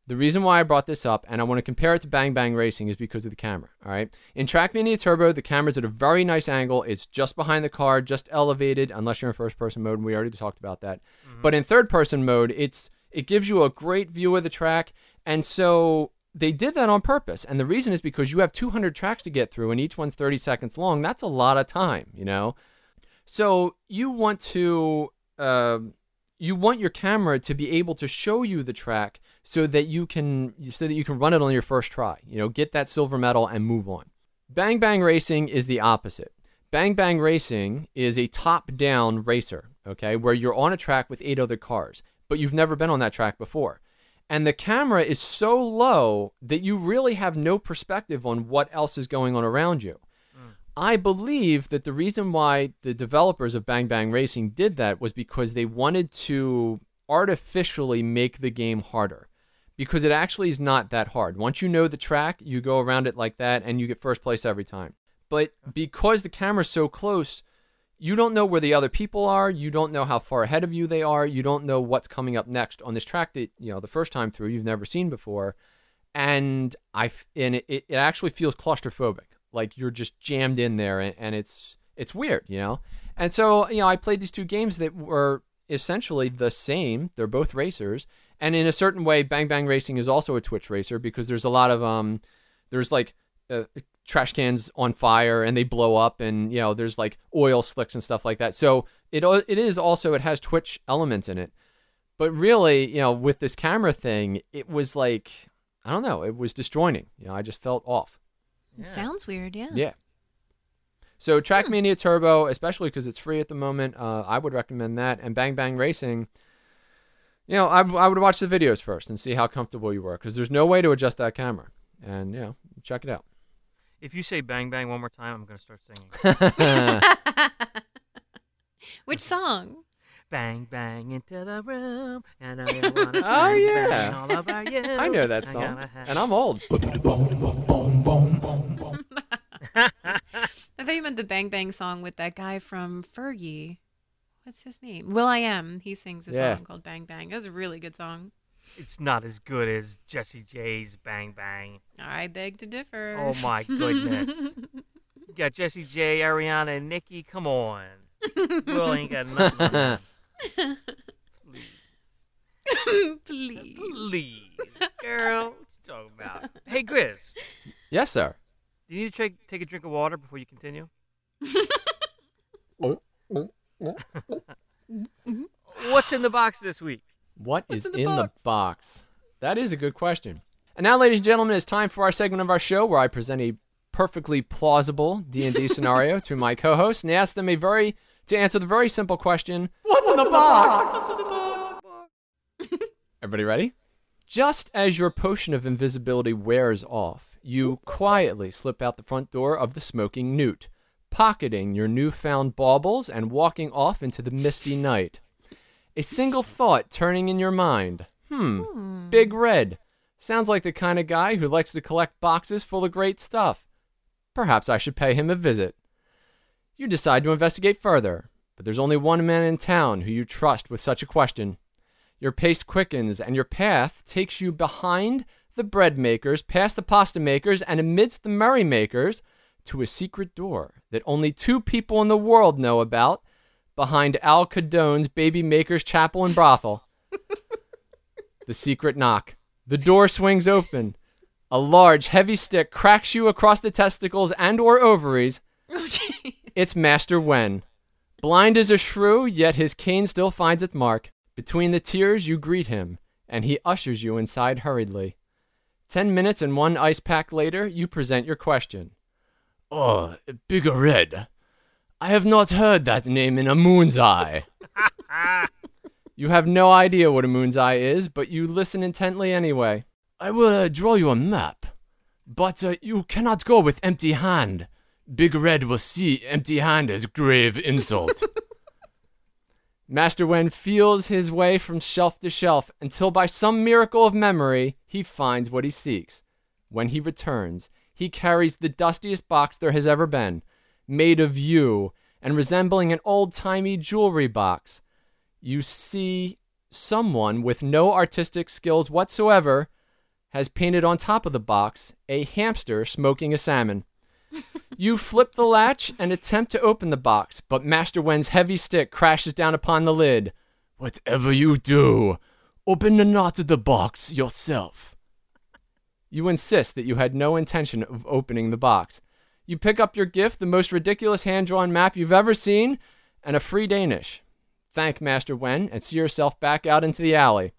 S3: the reason why I brought this up and I want to compare it to Bang Bang Racing is because of the camera. All right. In Trackmania Turbo, the camera's at a very nice angle. It's just behind the car, just elevated, unless you're in first person mode. And we already talked about that. But in third person mode, it's It gives you a great view of the track. And so they did that on purpose. And the reason is because you have 200 tracks to get through and each one's 30 seconds long. That's a lot of time, you know? So you want to. Uh, you want your camera to be able to show you the track so that you can so that you can run it on your first try. You know, get that silver medal and move on. Bang Bang Racing is the opposite. Bang Bang Racing is a top-down racer, okay, where you're on a track with eight other cars, but you've never been on that track before. And the camera is so low that you really have no perspective on what else is going on around you. Mm. I believe that the reason why the developers of Bang Bang Racing did that was because they wanted to artificially make the game harder. Because it actually is not that hard. Once you know the track, you go around it like that and you get first place every time. But because the camera's so close, you don't know where the other people are. You don't know how far ahead of you they are. You don't know what's coming up next on this track that, you know, the first time through you've never seen before. And I and it, it actually feels claustrophobic like you're just jammed in there and, and it's it's weird you know and so you know i played these two games that were essentially the same they're both racers and in a certain way bang bang racing is also a twitch racer because there's a lot of um there's like uh, trash cans on fire and they blow up and you know there's like oil slicks and stuff like that so it it is also it has twitch elements in it but really you know with this camera thing it was like i don't know it was disjointing you know i just felt off
S5: It sounds weird, yeah.
S3: yeah. So Trackmania Turbo, especially because it's free at the moment, uh, I would recommend that. And Bang Bang Racing, you know, I, I would watch the videos first and see how comfortable you were because there's no way to adjust that camera. And, you know, check it out.
S6: If you say bang bang one more time, I'm going to start singing.
S5: Which song?
S6: bang bang into the room, and I wanna
S3: Oh,
S6: bang,
S3: yeah.
S6: bang all over you.
S3: I know that song.
S6: have-
S3: And I'm old.
S5: I thought you meant the Bang Bang song with that guy from Fergie. What's his name? Will I Am. He sings a
S3: Yeah.
S5: song called Bang Bang. That was a really good song.
S6: It's not as good as Jessie J's bang bang.
S5: I beg to differ.
S6: Oh my goodness. You got Jessie J, Ariana, and Nikki. Come on. Will ain't got nothing. Please.
S5: Please.
S6: Please. Girl, what you talking about? Hey, Grizz,
S3: yes, sir.
S6: do you need to take, take a drink of water before you continue? What's in the box this week?
S3: What
S5: What's
S3: is
S5: in
S3: in,
S5: the
S3: the,
S5: box?
S3: box? That is a good question. And now, ladies and gentlemen, it's time for our segment of our show where I present a perfectly plausible D&D scenario to my co-hosts and ask them a very to answer the very simple question, What's in the box? Everybody ready? Just as your potion of invisibility wears off, you quietly slip out the front door of the smoking newt, pocketing your newfound baubles and walking off into the misty night. A single thought turning in your mind. Hmm, Big Red. Sounds like the kind of guy who likes to collect boxes full of great stuff. Perhaps I should pay him a visit. You decide to investigate further, but there's only one man in town who you trust with such a question. Your pace quickens, and your path takes you behind the bread makers, past the pasta makers, and amidst the merrymakers to a secret door that only two people in the world know about behind Al Cadone's Baby Maker's Chapel and Brothel. the secret knock. The door swings open. A large, heavy stick cracks you across the testicles and or ovaries.
S5: Oh, gee.
S3: It's Master Wen. Blind as a shrew, yet his cane still finds its mark. Between the tears, you greet him, and he ushers you inside hurriedly. Ten minutes and one ice pack later, you present your question. Oh, Bigger Red. I have not heard that name in a moon's eye. you have no idea what a moon's eye is, but you listen intently anyway. I will uh, draw you a map, but uh, you cannot go with empty hand. Big Red will see empty hand as grave insult. Master Wen feels his way from shelf to shelf until by some miracle of memory he finds what he seeks. When he returns, he carries the dustiest box there has ever been, made of yew and resembling an old timey jewelry box. You see someone with no artistic skills whatsoever has painted on top of the box a hamster smoking a salmon. You flip the latch and attempt to open the box, but Master Wen's heavy stick crashes down upon the lid. Whatever you do, Open the knot of the box yourself. You insist that you had no intention of opening the box. You pick up your gift, the most ridiculous hand drawn map you've ever seen, and a free Danish. Thank Master Wen and see yourself back out into the alley.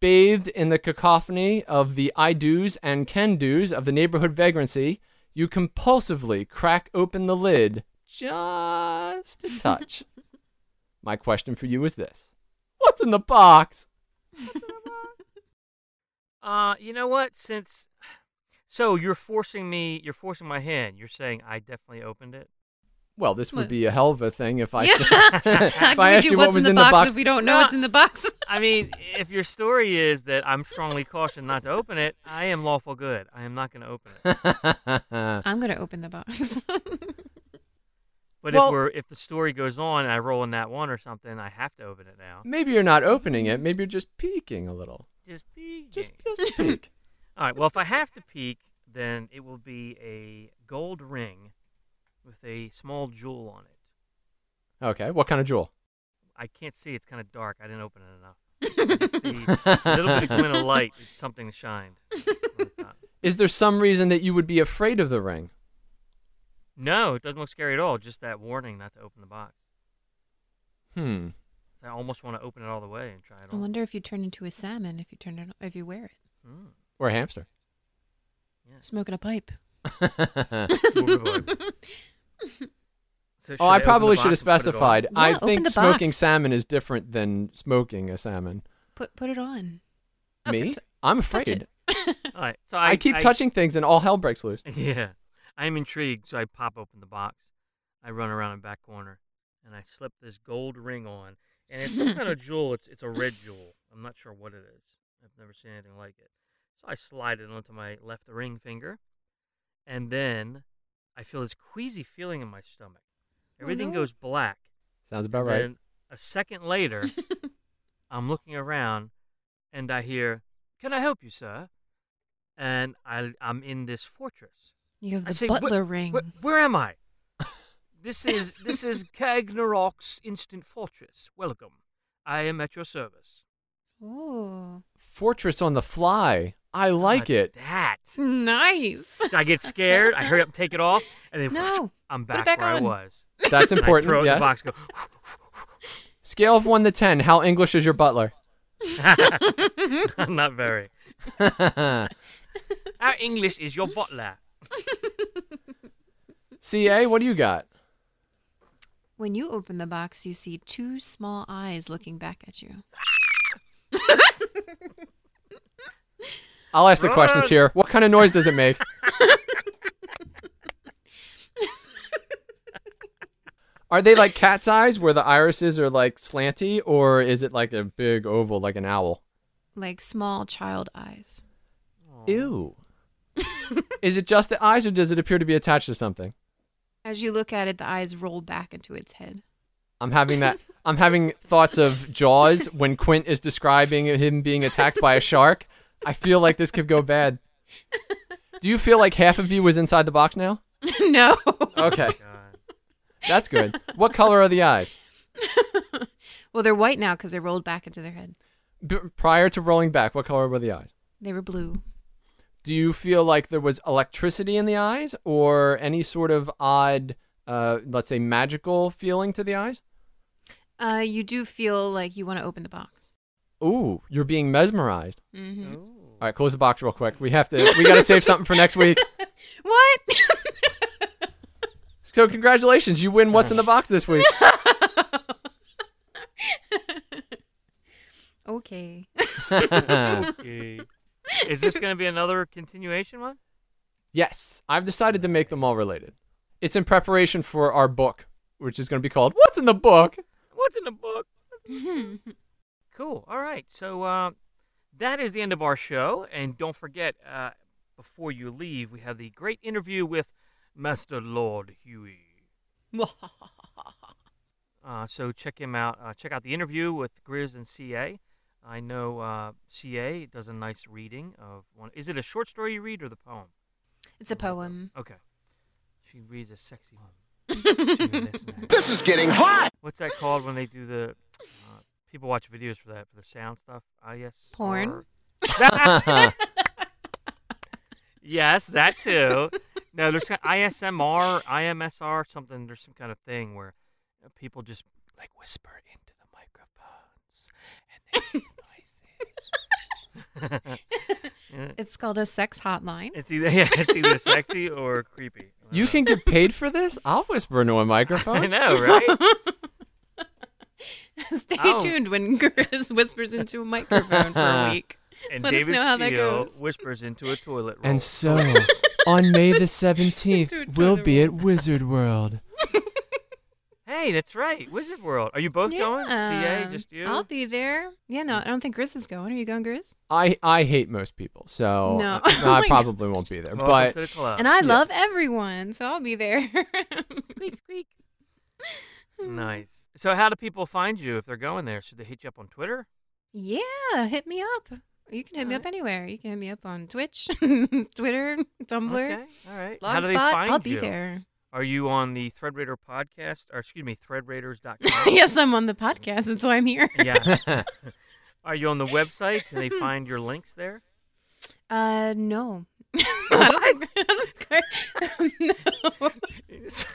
S3: Bathed in the cacophony of the I do's and can do's of the neighborhood vagrancy, you compulsively crack open the lid just a touch. My question for you is this What's in the box?
S6: Uh, you know what? Since so you're forcing me, you're forcing my hand. You're saying I definitely opened it.
S3: Well, this would be a hell of a thing if I
S5: yeah.
S3: said, if I
S5: we
S3: asked you
S5: what's
S3: what was
S5: in the, box, if we don't know
S6: No.
S5: what's in the box?
S6: I mean, if your story is that I'm strongly cautioned not to open it, I am lawful good. I am not going to open it.
S5: I'm gonna open the box.
S6: But
S3: Well-
S6: if we're if the story goes on and I roll in that one or something, I have to open it now.
S3: Maybe you're not opening it. Maybe you're just peeking a little.
S6: Just peek.
S3: Just, just a peek.
S6: All right. Well, if I have to peek, then it will be a gold ring with a small jewel on it.
S3: Okay. What kind of jewel?
S6: I can't see. It's kind of dark. I didn't open it enough. I just see a little bit of glint of light. It's something shined. on the top.
S3: Is there some reason that you would be afraid of the ring?
S6: No, it doesn't look scary at all. Just that warning not to open the box.
S3: Hmm.
S6: I almost want to open it all the way and try it
S5: I
S6: on.
S5: wonder if you turn into a salmon if you turn it if you wear it.
S6: Mm.
S3: Or a hamster.
S5: Smoking a pipe.
S6: So
S3: oh, I
S6: I open the
S3: probably should have
S6: box and put it on?
S3: specified. I
S5: Yeah, open
S3: think
S5: the
S3: smoking
S5: box.
S3: salmon is different than smoking a salmon.
S5: Put put it on.
S3: Me? I'm
S5: Touch
S3: afraid.
S5: it.
S6: All right. So
S3: I,
S6: I,
S3: keep touching things and all hell breaks loose.
S6: Yeah, I'm intrigued, so I pop open the box. I run around the back corner, and I slip this gold ring on, and it's some kind of jewel. It's it's a red jewel. I'm not sure what it is. I've never seen anything like it. So I slide it onto my left ring finger, and then I feel this queasy feeling in my stomach. Oh, Everything
S5: no.
S6: goes black.
S3: Sounds about
S6: and
S3: right.
S6: Then a second later, I'm looking around, and I hear, "Can I help you, sir?" And I I'm in this fortress.
S5: You have
S6: I
S5: the
S6: say,
S5: butler
S6: "Where-
S5: ring.
S6: Where, where am I? this is this is Kagnarok's instant fortress. Welcome. I am at your service.
S5: Oh,
S3: Fortress on the fly. I like
S6: God,
S3: it.
S6: That.
S5: nice.
S6: I get scared. I hurry up and take it off, and then
S5: No,
S6: I'm back,
S5: back
S6: where I was.
S3: That's
S6: And I
S3: important.
S6: throw it in
S3: yes.
S6: the box. Go.
S3: Scale of one to ten. How English is your butler?
S6: Not very. How English is your butler.
S3: Ca, what do you got?
S5: When you open the box, you see two small eyes looking back at you.
S3: I'll ask the questions here. What kind of noise does it make? Are they like cat's eyes where the irises are like slanty, or is it like a big oval like an owl?
S5: Like small child eyes.
S3: Ew. is it just the eyes, or does it appear to be attached to something?
S5: As you look at it, the eyes roll back into its head.
S3: I'm having that. I'm having thoughts of Jaws when Quint is describing him being attacked by a shark. I feel like this could go bad. Do you feel like half of you was inside the box now?
S5: no.
S3: Okay,
S6: God.
S3: that's good. What color are the eyes?
S5: well, they're white now because they rolled back into their head.
S3: B- prior to rolling back, what color were the eyes?
S5: They were blue.
S3: Do you feel like there was electricity in the eyes or any sort of odd, uh, let's say, magical feeling to the eyes?
S5: Uh, you do feel like you want to open the box.
S3: Ooh, you're being mesmerized.
S5: Mm-hmm.
S3: All right, close the box real quick. We have to. We got to save something for next week.
S5: What?
S3: So congratulations, you win. What's in the box this week?
S5: okay.
S6: Okay. Is this going to be another continuation one?
S3: yes, I've decided to make them all related. It's in preparation for our book, which is going to be called "What's in the Book."
S6: What's in the book? Cool. All right. So uh, that is the end of our show. And don't forget, uh, before you leave, we have the great interview with Master Lord Huey. Uh, so check him out. Uh, check out the interview with Grizz and CA. I know uh, CA does a nice reading of one. Is it a short story you read or the poem?
S5: it's a poem.
S6: Okay. She reads a sexy poem. to your listener.
S7: This is getting hot!
S6: What's that called when they do the People watch videos for that for the sound stuff. IS
S5: Porn?
S6: yes, that too. No, there's kind ISMR, IMSR, something. There's some kind of thing where uh, people just like whisper into the microphones and they noises. Yeah.
S5: It's called a sex hotline.
S6: It's either yeah, it's either sexy or creepy.
S3: You can get paid for this? I'll whisper into a microphone.
S6: I know, right?
S5: Stay
S6: Oh.
S5: tuned when Chris whispers into a microphone for a week.
S6: And
S5: Let us
S6: David
S5: know how that
S6: Steele
S5: goes.
S6: whispers into a toilet roll.
S3: And so, on May the 17th, we'll be at Wizard World.
S6: hey, that's right, Wizard World. Are you both going? CA,
S5: Yeah.
S6: just you?
S5: I'll be there. Yeah, no, I don't think Chris is going. Are you going, Chris?
S3: I, I hate most people, so
S5: No.
S3: I,
S5: Oh
S3: I
S5: my
S3: probably won't be there.
S6: Welcome
S3: But
S6: to the club.
S5: And I
S3: Yeah.
S5: love everyone, so I'll be there.
S6: squeak squeak. nice. So, how do people find you if they're going there? Should they hit you up on Twitter?
S5: yeah, hit me up. You can hit me up anywhere. You can hit me up on Twitch, Twitter, Tumblr,
S6: Okay, all right. how do they
S5: Blogspot.
S6: find
S5: I'll be
S6: you?
S5: there.
S6: Are you on the Thread Raider podcast, or excuse me, threadraiders.com?
S5: yes, I'm on the podcast. That's why I'm here.
S6: yeah. Are you on the website? Can they find your links there?
S5: Uh, no. No.
S6: So-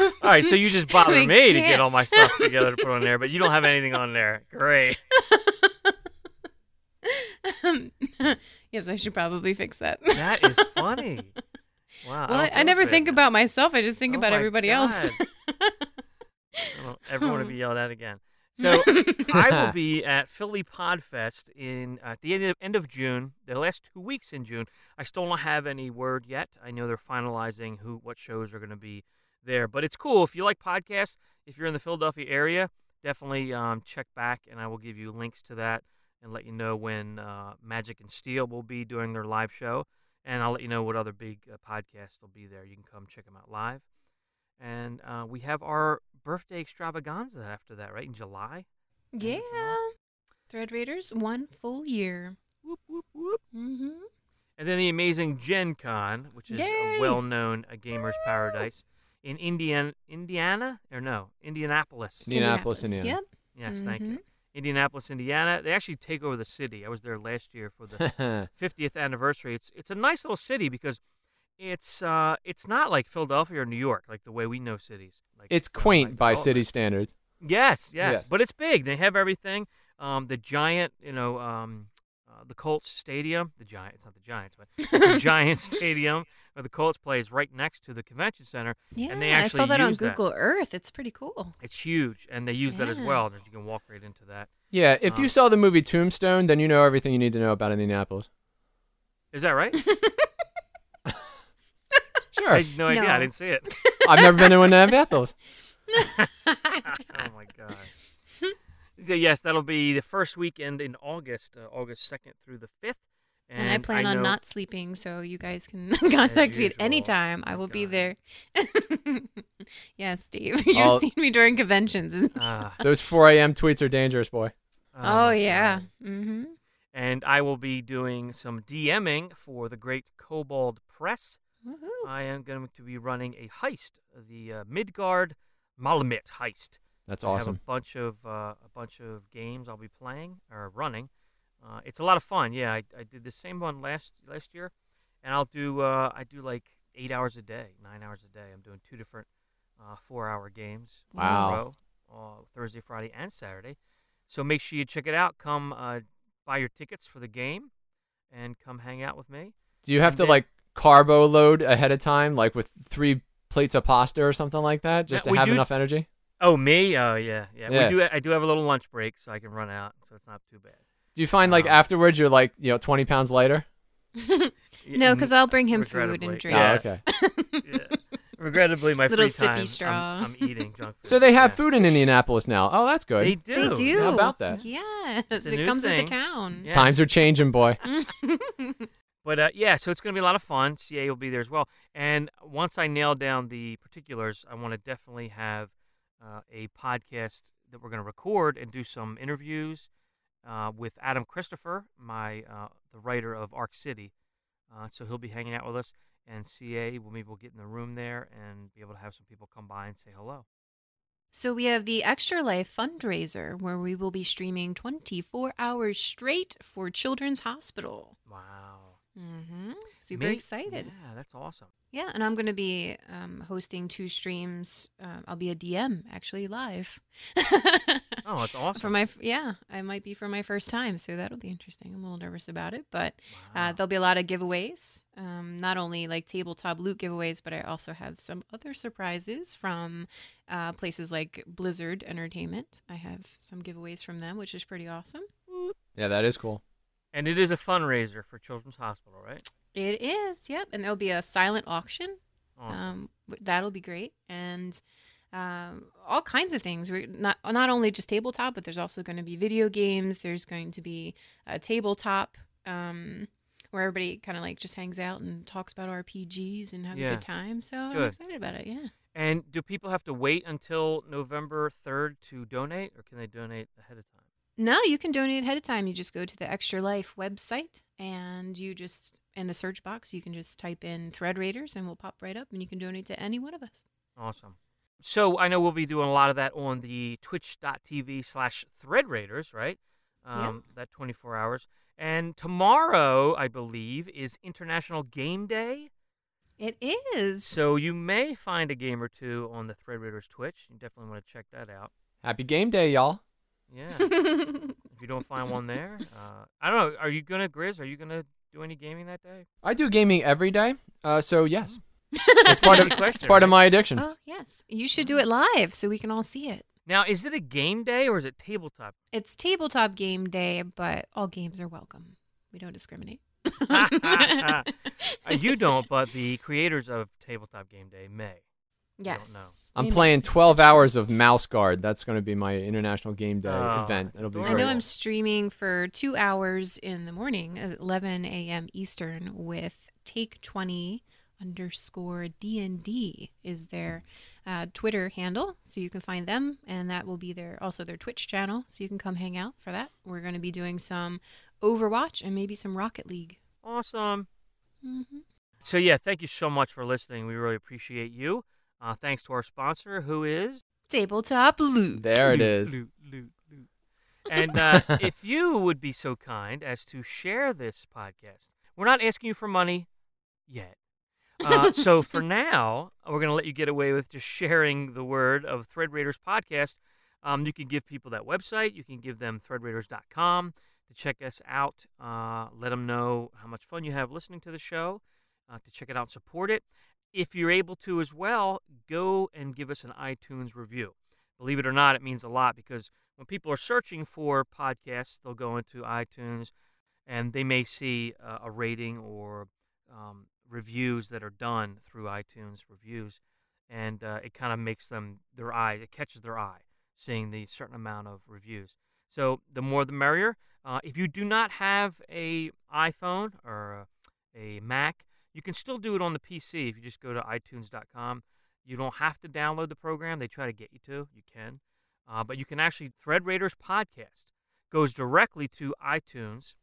S6: all right, so you just bother
S5: They
S6: me to get all my stuff together to put on there, but you don't have anything on there. Great.
S5: yes, I should probably fix that.
S6: That is funny. Wow.
S5: Well, I, I never think about myself. I just think
S6: Oh
S5: about everybody else.
S6: God. I don't ever want to be yelled at again. So I will be at Philly Podfest in uh, at the end of, end of June. The last two weeks in June. I still don't have any word yet. I know they're finalizing who what shows are going to be there, but it's cool if you like podcasts. If you're in the Philadelphia area, definitely um, check back, and I will give you links to that and let you know when uh, Magic and Steel will be doing their live show, and I'll let you know what other big uh, podcasts will be there. You can come check them out live. And uh, we have our birthday extravaganza after that, right in July.
S5: yeah. Thread Raiders, one full year.
S6: Whoop whoop whoop.
S5: Mm-hmm.
S6: And then the amazing Gen Con, which is
S5: Yay!
S6: a well-known uh, gamers paradise in Indiana, Indiana or no, Indianapolis.
S3: Indianapolis, Indiana.
S5: Yep.
S6: Yes, thank you.
S5: Mhm.
S6: Indianapolis, Indiana. They actually take over the city. I was there last year for the 50th anniversary. It's it's a nice little city because it's uh it's not like Philadelphia or New York, like the way we know cities. Like
S3: it's quaint
S6: like
S3: by city standards.
S6: Yes, yes,
S3: Yes.
S6: but it's big. They have everything. Um, the giant, you know, um, uh, the Colts Stadium. The giant. It's not the Giants, but the giant stadium where the Colts play is right next to the convention center.
S5: Yeah,
S6: and they
S5: I saw that on
S6: use that.
S5: Google Earth. It's pretty cool.
S6: It's huge, and they use that as
S5: Yeah.
S6: well. You can walk right into that.
S3: Yeah, if you
S6: Um,
S3: saw the movie Tombstone, then you know everything you need to know about Indianapolis.
S6: Is that right?
S3: Sure.
S6: I had no idea. I didn't see it.
S3: I've never been to one of Indianapolis.
S6: oh my god. So yes, that'll be the first weekend in August, uh, August second through the fifth.
S5: And, I plan on not sleeping, so you guys can contact me at any time. I
S6: My
S5: will be there. yes, Steve. You've
S3: I'll-
S5: seen me during conventions.
S6: Ah,
S3: Those 4 a.m. tweets are dangerous, boy.
S5: oh,
S6: my
S5: yeah. Mm-hmm.
S6: And I will be doing some DMing for the Great Kobold Press.
S5: Woohoo.
S6: I am going to be running a heist, the uh, Midgard Malamut heist.
S3: That's
S6: I have
S3: awesome.
S6: a bunch of uh, a bunch of games I'll be playing or running. Uh, it's a lot of fun. Yeah, I, I did the same one last last year, and I'll do uh, I do like eight hours a day, nine hours a day. I'm doing two different uh, four hour games in a
S3: Wow.
S6: row, uh, Thursday, Friday, and Saturday. So make sure you check it out. Come uh, buy your tickets for the game, and come hang out with me.
S3: Do you have
S6: and
S3: to
S6: then-
S3: like carbo load ahead of time, like with three plates of pasta or something like that, just
S6: Yeah,
S3: to have
S6: do-
S3: enough energy?
S6: Oh me? Oh yeah, yeah.
S3: Yeah.
S6: We do. I do have a little lunch break, so I can run out, so it's not too bad.
S3: Do you find like
S6: Um,
S3: afterwards you're like you know 20 pounds lighter?
S5: No, because I'll bring him food and
S6: regrettably,
S5: drinks.
S6: yes.
S3: Oh, okay.
S6: yeah. Regrettably, my
S5: Little
S6: free
S5: sippy
S6: time,
S5: straw.
S6: I'm, I'm eating junk food.
S3: So they have
S6: Yeah.
S3: food in Indianapolis now. Oh, that's good.
S6: They do.
S5: They do.
S3: How about that?
S5: Yes, it
S6: new
S5: comes with the town.
S6: Yeah.
S3: Times are changing, boy.
S6: But uh, yeah, so it's going to be a lot of fun. CA will be there as well. And once I nail down the particulars, I want to definitely have uh, a podcast that we're going to record and do some interviews uh, with Adam Christopher, my uh, the writer of Arc City. Uh, so he'll be hanging out with us, and CA will maybe we'll get in the room there and be able to have some people come by and say hello.
S5: So we have the Extra Life fundraiser where we will be streaming 24 hours straight for Children's Hospital.
S6: Wow.
S5: Mm-hmm. Super
S6: Me-
S5: excited.
S6: Yeah, that's awesome.
S5: Yeah, and I'm going to be um, hosting two streams. Um, I'll be a DM actually live.
S6: Oh, that's awesome.
S5: For my yeah, I might be for my first time, so that'll be interesting. I'm a little nervous about it, but
S6: Wow.
S5: uh, there'll be a lot of giveaways. Um, not only like tabletop loot giveaways, but I also have some other surprises from uh, places like Blizzard Entertainment. I have some giveaways from them, which is pretty awesome.
S3: Yeah, that is cool.
S6: And it is a fundraiser for Children's Hospital, right?
S5: It is, yep, and there'll be a silent auction.
S6: Awesome.
S5: Um, that'll be great, and um, all kinds of things. We're not not only just tabletop, but there's also going to be video games. There's going to be a tabletop um, where everybody kind of like just hangs out and talks about RPGs and has a good time. So I'm excited about it. Yeah.
S6: and do people have to wait until November 3rd to donate, or can they donate ahead of time?
S5: No, you can donate ahead of time. You just go to the Extra Life website and you just in the search box you can just type in Thread Raiders and we'll pop right up and you can donate to any one of us.
S6: Awesome. So I know we'll be doing a lot of that on the twitch.tv slash thread raiders, right? Um, That 24 hours. And tomorrow, I believe, is International Game Day.
S5: It is.
S6: So you may find a game or two on the Thread Raiders Twitch. You definitely want to check that out.
S3: Happy game day, y'all.
S6: Yeah. if you don't find one there, uh, I don't know. Are you gonna Grizz? Are you gonna do any gaming that day?
S3: I do gaming every day, uh, so yes, it's part of
S6: question,
S3: it's part of my addiction.
S5: Oh, yes. You should do it live so we can all see it.
S6: Now, is it a game day or is it tabletop?
S5: It's tabletop game day, but all games are welcome. We don't discriminate.
S6: Uh, you don't, but the creators of Tabletop Game Day may.
S5: Yes.
S3: I'm
S5: They may.
S3: playing 12 hours of Mouse Guard. That's going to be my international game day
S6: Oh,
S3: event. It'll be
S5: I
S6: adorable.
S3: great.
S5: know I'm streaming for two hours in the morning 11 a.m. Eastern with Take 20 underscore DND is their uh, Twitter handle. So you can find them, and that will be their also their Twitch channel. So you can come hang out for that. We're going to be doing some Overwatch and maybe some Rocket League.
S6: Awesome.
S5: hmm
S6: So, yeah, thank you so much for listening. We really appreciate you. Uh, thanks to our sponsor, who is
S5: Tabletop Loot.
S3: There it is.
S6: Loot, loot, loot, loot. And uh, if you would be so kind as to share this podcast, we're not asking you for money yet. Uh, so for now, we're going to let you get away with just sharing the word of Thread Raiders podcast. Um, you can give people that website. You can give them threadraiders.com to check us out. Uh, let them know how much fun you have listening to the show, uh, to check it out and support it. If you're able to as well, go and give us an iTunes review. Believe it or not, it means a lot because when people are searching for podcasts, they'll go into iTunes and they may see uh, a rating or um, reviews that are done through iTunes reviews, and uh, it kind of makes them their eye, it catches their eye, seeing the certain amount of reviews. So the more the merrier. Uh, if you do not have a iPhone or a, a Mac, you can still do it on the PC. If you just go to iTunes.com, you don't have to download the program. They try to get you to. You can, uh, but you can actually Thread Raiders podcast goes directly to iTunes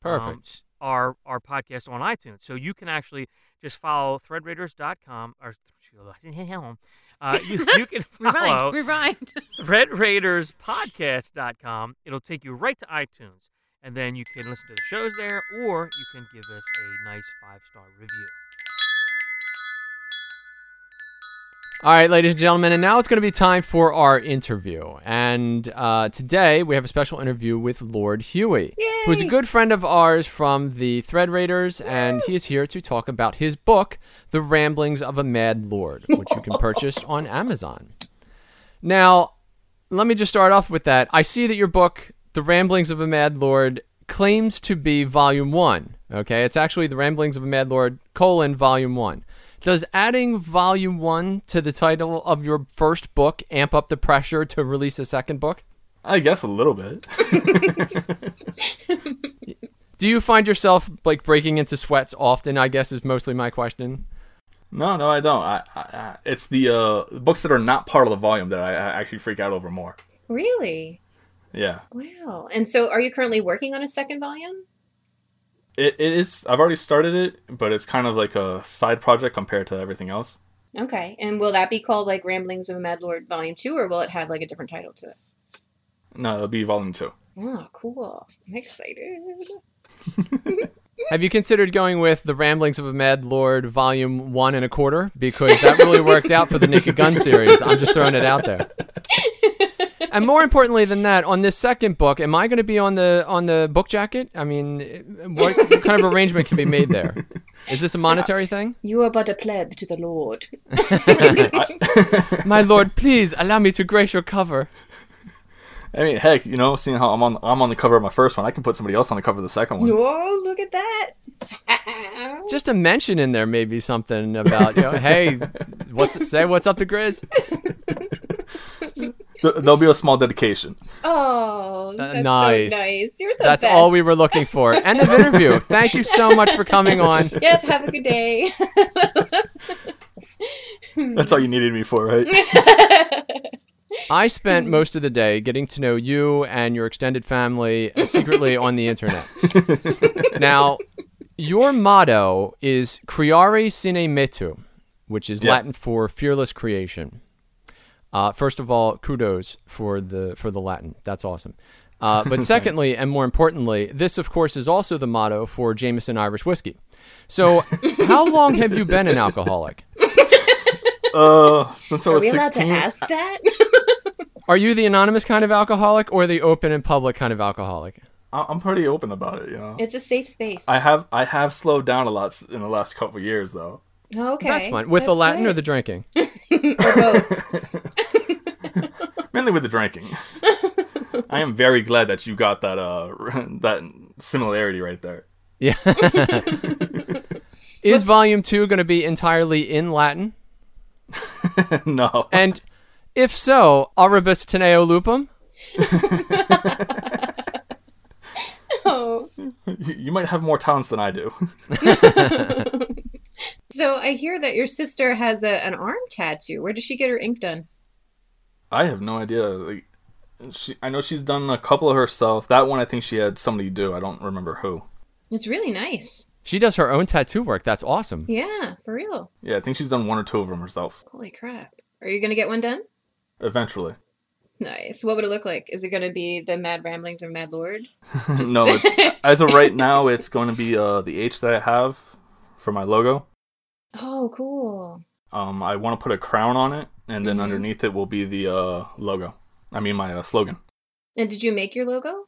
S3: Perfect.
S6: um, our our podcast on iTunes. So you can actually just follow threadraiders.com or uh, you, you can follow
S5: Rewind. Rewind.
S6: threadraiderspodcast.com. It'll take you right to iTunes. And then you can listen to the shows there or you can give us a nice five star review.
S3: All right, ladies and gentlemen, and now it's going to be time for our interview. And uh, today we have a special interview with Lord Huey, who's a good friend of ours from the Thread Raiders, and he is here to talk about his book, The Ramblings of a Mad Lord, which you can purchase on Amazon. Now, let me just start off with that. I see that your book, The Ramblings of a Mad Lord, claims to be Volume 1. Okay, it's actually The Ramblings of a Mad Lord, colon, Volume 1. Does adding volume one to the title of your first book amp up the pressure to release a second book?
S10: I guess a little bit.
S3: Do you find yourself like breaking into sweats often? I guess is mostly my question.
S10: no, no, I don't. I, I, I it's the uh, books that are not part of the volume that I, I actually freak out over more.
S11: Really?
S10: Yeah,
S11: Wow. And so are you currently working on a second volume?
S10: it, it is. I've already started it, but it's kind of like a side project compared to everything else.
S5: Okay. And will that be called like Ramblings of a Mad Lord Volume 2 or will it have like a different title to it?
S10: No, it'll be volume two.
S5: Oh, cool. I'm excited.
S3: Have you considered going with the Ramblings of a Mad Lord Volume One and a Quarter? Because that really worked out for the Naked Gun series. I'm just throwing it out there. And more importantly than that, on this second book, am I going to be on the on the book jacket? I mean, what, what kind of arrangement can be made there? Is this a monetary thing?
S5: You are but a pleb to the Lord.
S3: My lord, please allow me to grace your cover.
S10: I mean, heck, you know, seeing how I'm on I'm on the cover of my first one, I can put somebody else on the cover of the second one.
S5: Oh, look at that.
S3: Just a mention in there, maybe something about you know, hey, what's say what's up to Grizz?
S10: Th- There'll be a small dedication.
S5: Oh,
S3: Uh,
S5: that's
S3: nice.
S5: so nice. You're the
S3: That's
S5: best.
S3: all we were looking for. End of interview. Thank you so much for coming on.
S5: Yep, have a good day.
S10: That's all you needed me for, right?
S3: I spent most of the day getting to know you and your extended family secretly on the internet. now, your motto is Creare sine metu, which is
S10: Yeah.
S3: Latin for fearless creation. Uh, first of all, kudos for the for the Latin. That's awesome. Uh, but secondly, and more importantly, this of course is also the motto for Jameson Irish whiskey. So, how long have you been an alcoholic?
S10: Uh, since I was
S5: Are
S10: was
S5: we allowed
S10: 16.
S5: to ask that?
S3: Are you the anonymous kind of alcoholic or the open and public kind of alcoholic?
S10: I- I'm pretty open about it, you know.
S5: it's a safe space.
S10: I have I have slowed down a lot in the last couple of years, though.
S5: Okay.
S3: That's fine. With the
S5: that's
S3: Latin or the drinking?
S5: or both.
S10: Mainly with the drinking. I am very glad that you got that uh that similarity right there.
S3: Yeah. Is volume two going to be entirely in Latin?
S10: no.
S3: And if so, Auribus Teneo Lupum?
S5: Oh.
S10: You you might have more talents than I do.
S5: So I hear that your sister has a, an arm tattoo. Where does she get her ink done?
S10: I have no idea. Like, she, I know she's done a couple of herself. That one, I think she had somebody do. I don't remember who.
S5: It's really nice.
S3: She does her own tattoo work. That's awesome.
S5: Yeah, for real.
S10: Yeah, I think she's done one or two of them herself.
S5: Holy crap. Are you going to get one done?
S10: Eventually.
S5: Nice. What would it look like? Is it going to be the Mad Ramblings of Mad Lord?
S10: No, it's, as of right now, it's going to be uh, the H that I have for my logo.
S5: Oh, cool.
S10: Um, I want to put a crown on it, and then
S5: Mhm.
S10: underneath it will be the uh, logo. I mean, my uh, slogan.
S5: And did you make your logo?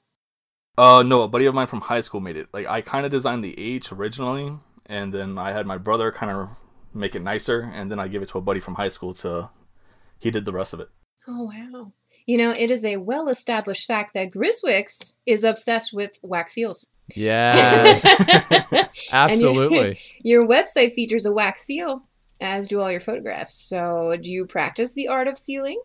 S10: Uh, no, a buddy of mine from high school made it. Like, I kind of designed the H originally, and then I had my brother kind of make it nicer, and then I gave it to a buddy from high school to. He did the rest of it.
S5: Oh, wow. You know, it is a well established fact that Griswicks is obsessed with wax seals.
S3: Yes.
S5: And your-
S3: Absolutely.
S5: Your website features a wax seal, as do all your photographs. So, do you practice the art of sealing?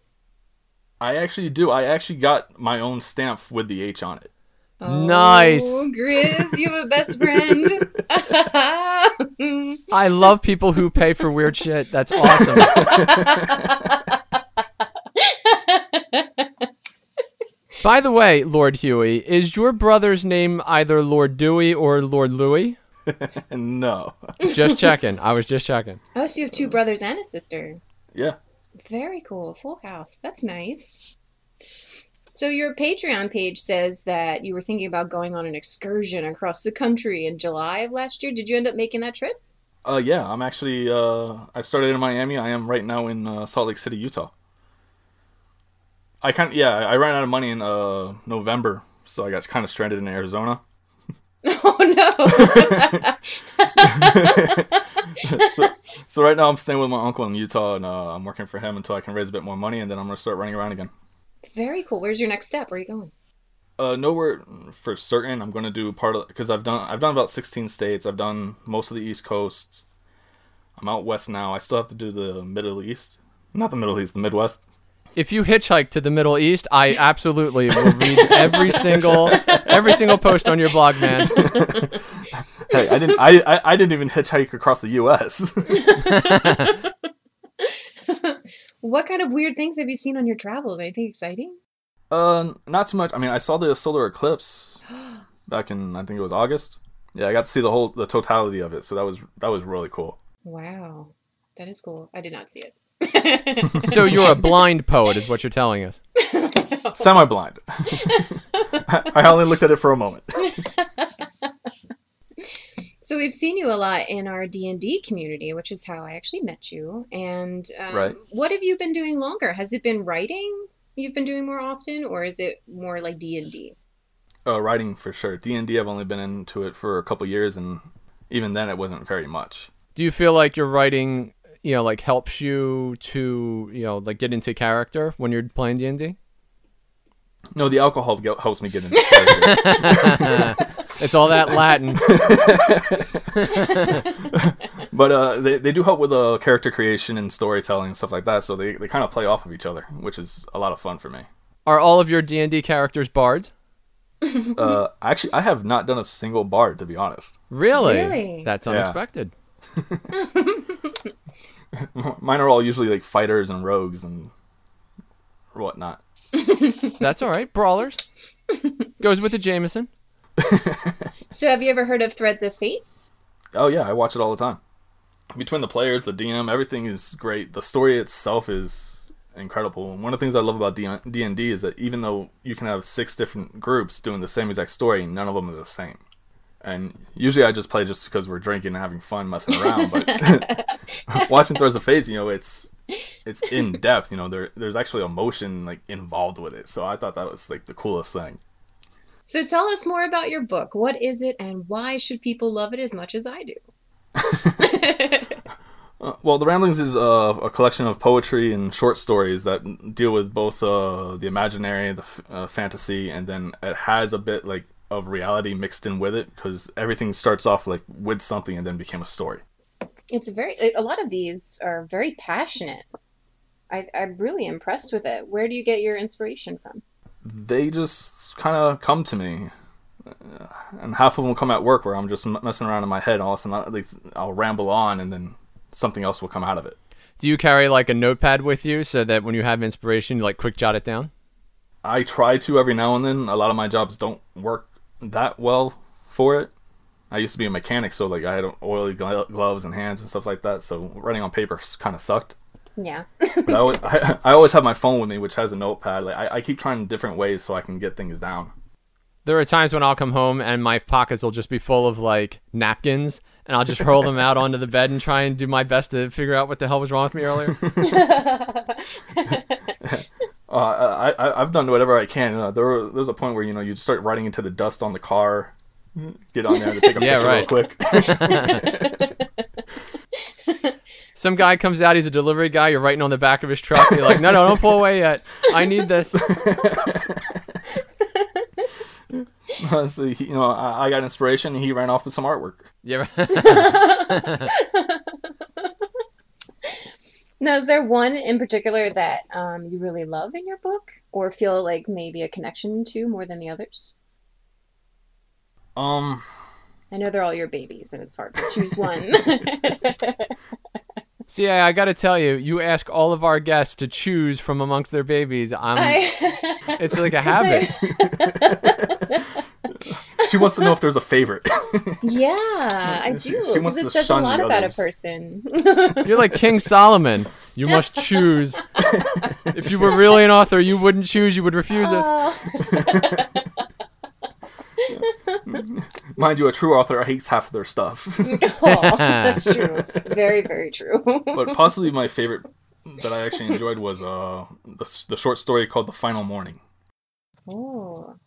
S10: I actually do. I actually got my own stamp with the H on it.
S3: Nice.
S5: Oh, Grizz, you have a best friend.
S3: I love people who pay for weird shit. That's awesome. By the way, Lord Huey, is your brother's name either Lord Dewey or Lord Louis?
S10: no.
S3: Just checking. I was just checking.
S5: oh, so you have two brothers and a sister.
S10: Yeah.
S5: Very cool. Full house. That's nice. So your Patreon page says that you were thinking about going on an excursion across the country in July of last year. Did you end up making that trip?
S10: Uh, yeah, I'm actually. Uh, I started in Miami. I am right now in uh, Salt Lake City, Utah. I kind of yeah, I ran out of money in uh, November, so I got kind of stranded in Arizona.
S5: Oh no.
S10: so, so right now I'm staying with my uncle in Utah, and uh, I'm working for him until I can raise a bit more money, and then I'm gonna start running around again.
S5: Very cool. Where's your next step? Where are you going?
S10: Uh, nowhere for certain. I'm gonna do part of because I've done I've done about 16 states. I've done most of the East Coast. I'm out west now. I still have to do the Middle East, not the Middle East, the Midwest.
S3: If you hitchhike to the Middle East, I absolutely will read every single every single post on your blog, man.
S10: hey, I didn't. I, I I didn't even hitchhike across the U.S.
S5: What kind of weird things have you seen on your travels? Anything exciting?
S10: uh, not too much. I mean, I saw the solar eclipse back in I think it was August. Yeah, I got to see the whole the totality of it. So that was that was really cool.
S5: Wow. That is cool. I did not see it.
S3: So you're a blind poet, is what you're telling us.
S10: Semi-blind. I only looked at it for a moment.
S5: So we've seen you a lot in our D and D community, which is how I actually met you. And um,
S10: Right.
S5: what have you been doing longer? Has it been writing you've been doing more often, or is it more like D and D?
S10: Uh, writing for sure. D and D. I've only been into it for a couple years, and even then, it wasn't very much.
S3: Do you feel like your writing, you know, like helps you to, you know, like get into character when you're playing D&D?
S10: No, the alcohol ge- helps me get into character.
S3: It's all that Latin.
S10: but uh, they, they do help with uh, character creation and storytelling and stuff like that. So they, they kind of play off of each other, which is a lot of fun for me.
S3: Are all of your D&D characters bards?
S10: Uh, actually, I have not done a single bard to be honest.
S3: Really?
S5: Really?
S3: That's
S10: Yeah.
S3: unexpected.
S10: Mine are all usually like fighters and rogues and whatnot.
S3: That's all right. Brawlers. Goes with the Jameson.
S5: So have you ever heard of Threads of Fate?
S10: Oh yeah, I watch it all the time. Between the players, the DM, everything is great. The story itself is incredible. And one of the things I love about D and D is that even though you can have six different groups doing the same exact story, none of them are the same. And usually I just play just because we're drinking and having fun, messing around. But watching Threads of Fate, you know, it's it's in depth. You know, there there's actually emotion like involved with it. So I thought that was like the coolest thing.
S5: So tell us more about your book. What is it, and why should people love it as much as I do?
S10: Uh, well, The Ramblings is uh, a collection of poetry and short stories that deal with both uh, the imaginary, the f- uh, fantasy, and then it has a bit like of reality mixed in with it because everything starts off like with something and then became a story.
S5: It's very. A lot of these are very passionate. I, I'm really impressed with it. Where do you get your inspiration from?
S10: They just kind of come to me, uh, and half of them come at work where I'm just messing around in my head. And all of a sudden, I'll, like, I'll ramble on, and then something else will come out of it.
S3: Do you carry like a notepad with you so that when you have inspiration, you like quick jot it down?
S10: I try to every now and then. A lot of my jobs don't work that well for it. I used to be a mechanic, so like I had oily glo- gloves and hands and stuff like that. So writing on paper kind of sucked.
S5: Yeah.
S10: But I always, I, I always have my phone with me, which has a notepad. Like I, I keep trying different ways so I can get things down.
S3: There are times when I'll come home and my pockets will just be full of like napkins, and I'll just roll them out onto the bed and try and do my best to figure out what the hell was wrong with me earlier.
S10: Uh, I, I I've done whatever I can. Uh, there there's a point where you know you start writing into the dust on the car. Get on there to take a
S3: Yeah,
S10: picture
S3: right.
S10: real quick.
S3: Some guy comes out, he's a delivery guy. You're writing on the back of his truck. And you're like, no, no, don't pull away yet. I need this.
S10: so, he- you know, I, I got inspiration. and He ran off with some artwork.
S3: Yeah.
S5: Now, is there one in particular that um, you really love in your book, or feel like maybe a connection to more than the others?
S10: Um,
S5: I know they're all your babies, and it's hard to choose one.
S3: See, I, I got to tell you, you ask all of our guests to choose from amongst their babies. I'm,
S5: I-
S3: it's like a habit.
S10: She wants to know if there's a favorite.
S5: yeah, I
S10: She-
S5: do.
S10: she wants
S5: Because
S10: to
S5: it says a lot
S10: the
S5: about
S10: others.
S5: a person.
S3: You're like King Solomon. You must choose. if you were really an author, you wouldn't choose. You would refuse us.
S5: Oh.
S10: Mind you, a true author hates half of their stuff.
S5: Oh, that's true. Very, very true.
S10: but possibly my favorite that I actually enjoyed was uh the, the short story called "The Final Morning."
S5: Oh, and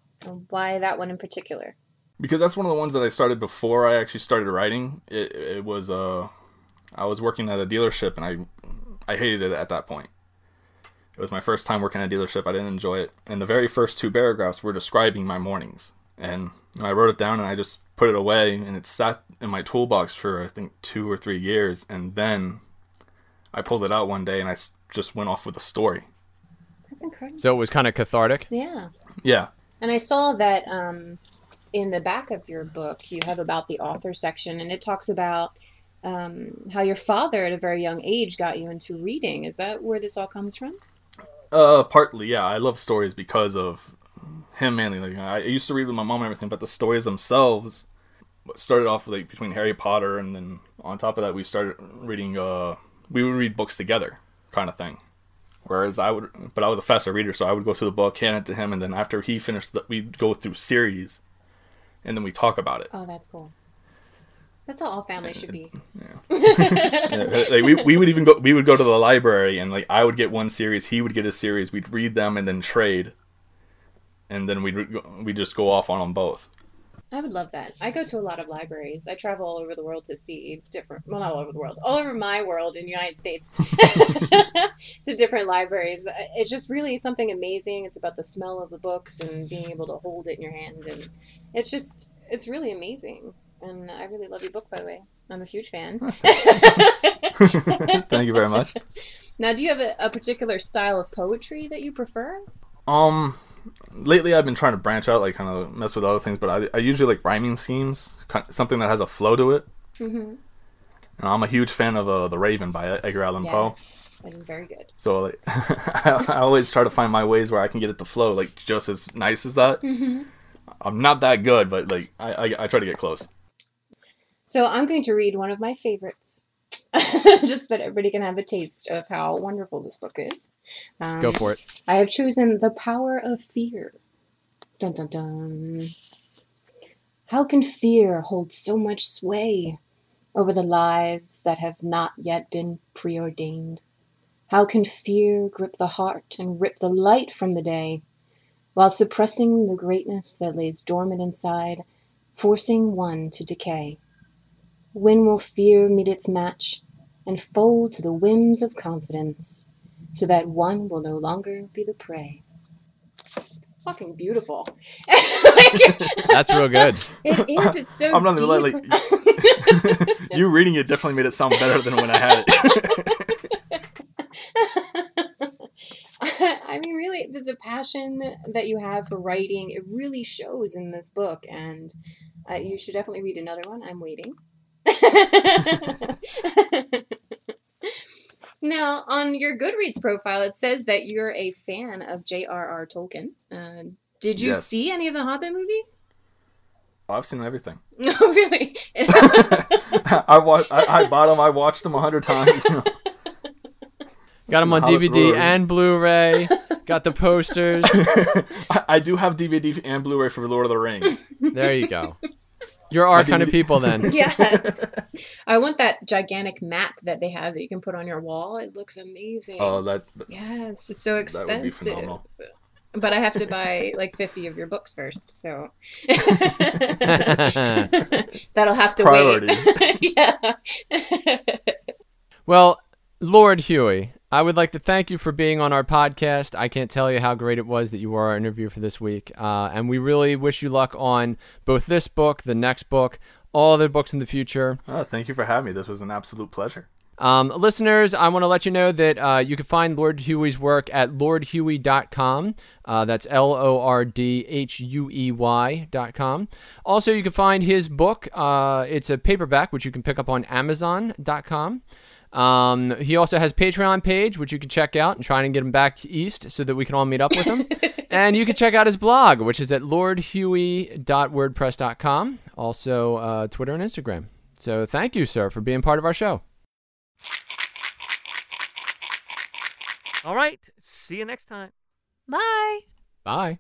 S5: why that one in particular?
S10: because that's one of the ones that I started before I actually started writing. It, it was uh, I was working at a dealership and I I hated it at that point. It was my first time working at a dealership. I didn't enjoy it. And the very first two paragraphs were describing my mornings. And I wrote it down and I just put it away and it sat in my toolbox for I think two or three years. And then I pulled it out one day and I just went off with a story.
S5: That's incredible.
S3: So it was kind of cathartic.
S5: Yeah.
S10: Yeah.
S5: And I saw that um, in the back of your book, you have about the author section, and it talks about um, how your father at a very young age got you into reading. Is that where this all comes from?
S10: Uh, partly, yeah. I love stories because of him mainly. Like I used to read with my mom and everything, but the stories themselves started off like between Harry Potter, and then on top of that, we started reading uh we would read books together, kind of thing. Whereas I would, but I was a faster reader, so I would go through the book, hand it to him, and then after he finished, the, we'd go through series, and then we talk about it.
S5: Oh, that's cool. That's how all families should be.
S10: Yeah, like we, we would even go we would go to the library and like I would get one series, he would get a series. We'd read them and then trade, and then we'd we just go off on them both.
S5: I would love that. I go to a lot of libraries. I travel all over the world to see different, well, not all over the world, all over my world in the United States to different libraries. It's just really something amazing. It's about the smell of the books and being able to hold it in your hand. And it's just, it's really amazing. And I really love your book, by the way. I'm a huge fan.
S10: Thank you very much.
S5: Now, do you have a, a particular style of poetry that you prefer?
S10: Um, lately I've been trying to branch out, like kind of mess with other things, but I, I usually like rhyming schemes, something that has a flow to it.
S5: Mm-hmm.
S10: And I'm a huge fan of uh, The Raven by Edgar Allan Poe.
S5: Yes, that is very good.
S10: So like, I, I always try to find my ways where I can get it to flow like just as nice as that.
S5: Mm-hmm.
S10: I'm not that good, but like I, I, I try to get close.
S5: So I'm going to read one of my favorites, just that everybody can have a taste of how wonderful this book is. Um,
S3: Go for it.
S5: I have chosen The Power of Fear. Dun dun dun. How can fear hold so much sway over the lives that have not yet been preordained? How can fear grip the heart and rip the light from the day, while suppressing the greatness that lays dormant inside, forcing one to decay? When will fear meet its match and fold to the whims of confidence, so that one will no longer be the prey? It's fucking beautiful.
S3: That's real good.
S5: It is. It's so
S10: I'm not gonna lie,
S5: deep.
S10: like you reading it definitely made it sound better than when I had it.
S5: I mean, really, the, the passion that you have for writing, it really shows in this book, and uh, you should definitely read another one. I'm waiting. now, on your Goodreads profile, it says that you're a fan of J.R.R. Tolkien. Uh, did you
S10: Yes.
S5: see any of the Hobbit movies?
S10: Oh, I've seen everything.
S5: Oh, really?
S10: I, wa- I I bought them. I watched them a hundred times. you know.
S3: Got them on
S10: Listen,
S3: DVD
S10: Hobbit-
S3: and Blu-ray. Got the posters.
S10: I, I do have DVD and Blu-ray for Lord of the Rings.
S3: There you go. You're our kind of people then.
S5: yes. I want that gigantic map that they have that you can put on your wall. It looks amazing.
S10: Oh, that
S5: Yes, it's so expensive.
S10: that would be
S5: expensive.
S10: phenomenal.
S5: But I have to buy like 50 of your books first, so that'll have to
S10: Priorities.
S5: wait. yeah.
S3: Well, Lord Huey, I would like to thank you for being on our podcast. I can't tell you how great it was that you were our interview for this week. Uh, and we really wish you luck on both this book, the next book, all the books in the future.
S10: Oh, thank you for having me. This was an absolute pleasure.
S3: Um, listeners, I want to let you know that uh, you can find Lord Huey's work at lordhuey.com. Uh, that's L O R D H U E Y.com. Also, you can find his book. Uh, it's a paperback, which you can pick up on Amazon.com. Um, he also has Patreon page, which you can check out and try and get him back east so that we can all meet up with him. and you can check out his blog, which is at lordhuey.wordpress.com. Also, uh, Twitter and Instagram. So thank you, sir, for being part of our show.
S6: All right. See you next time.
S12: Bye.
S3: Bye.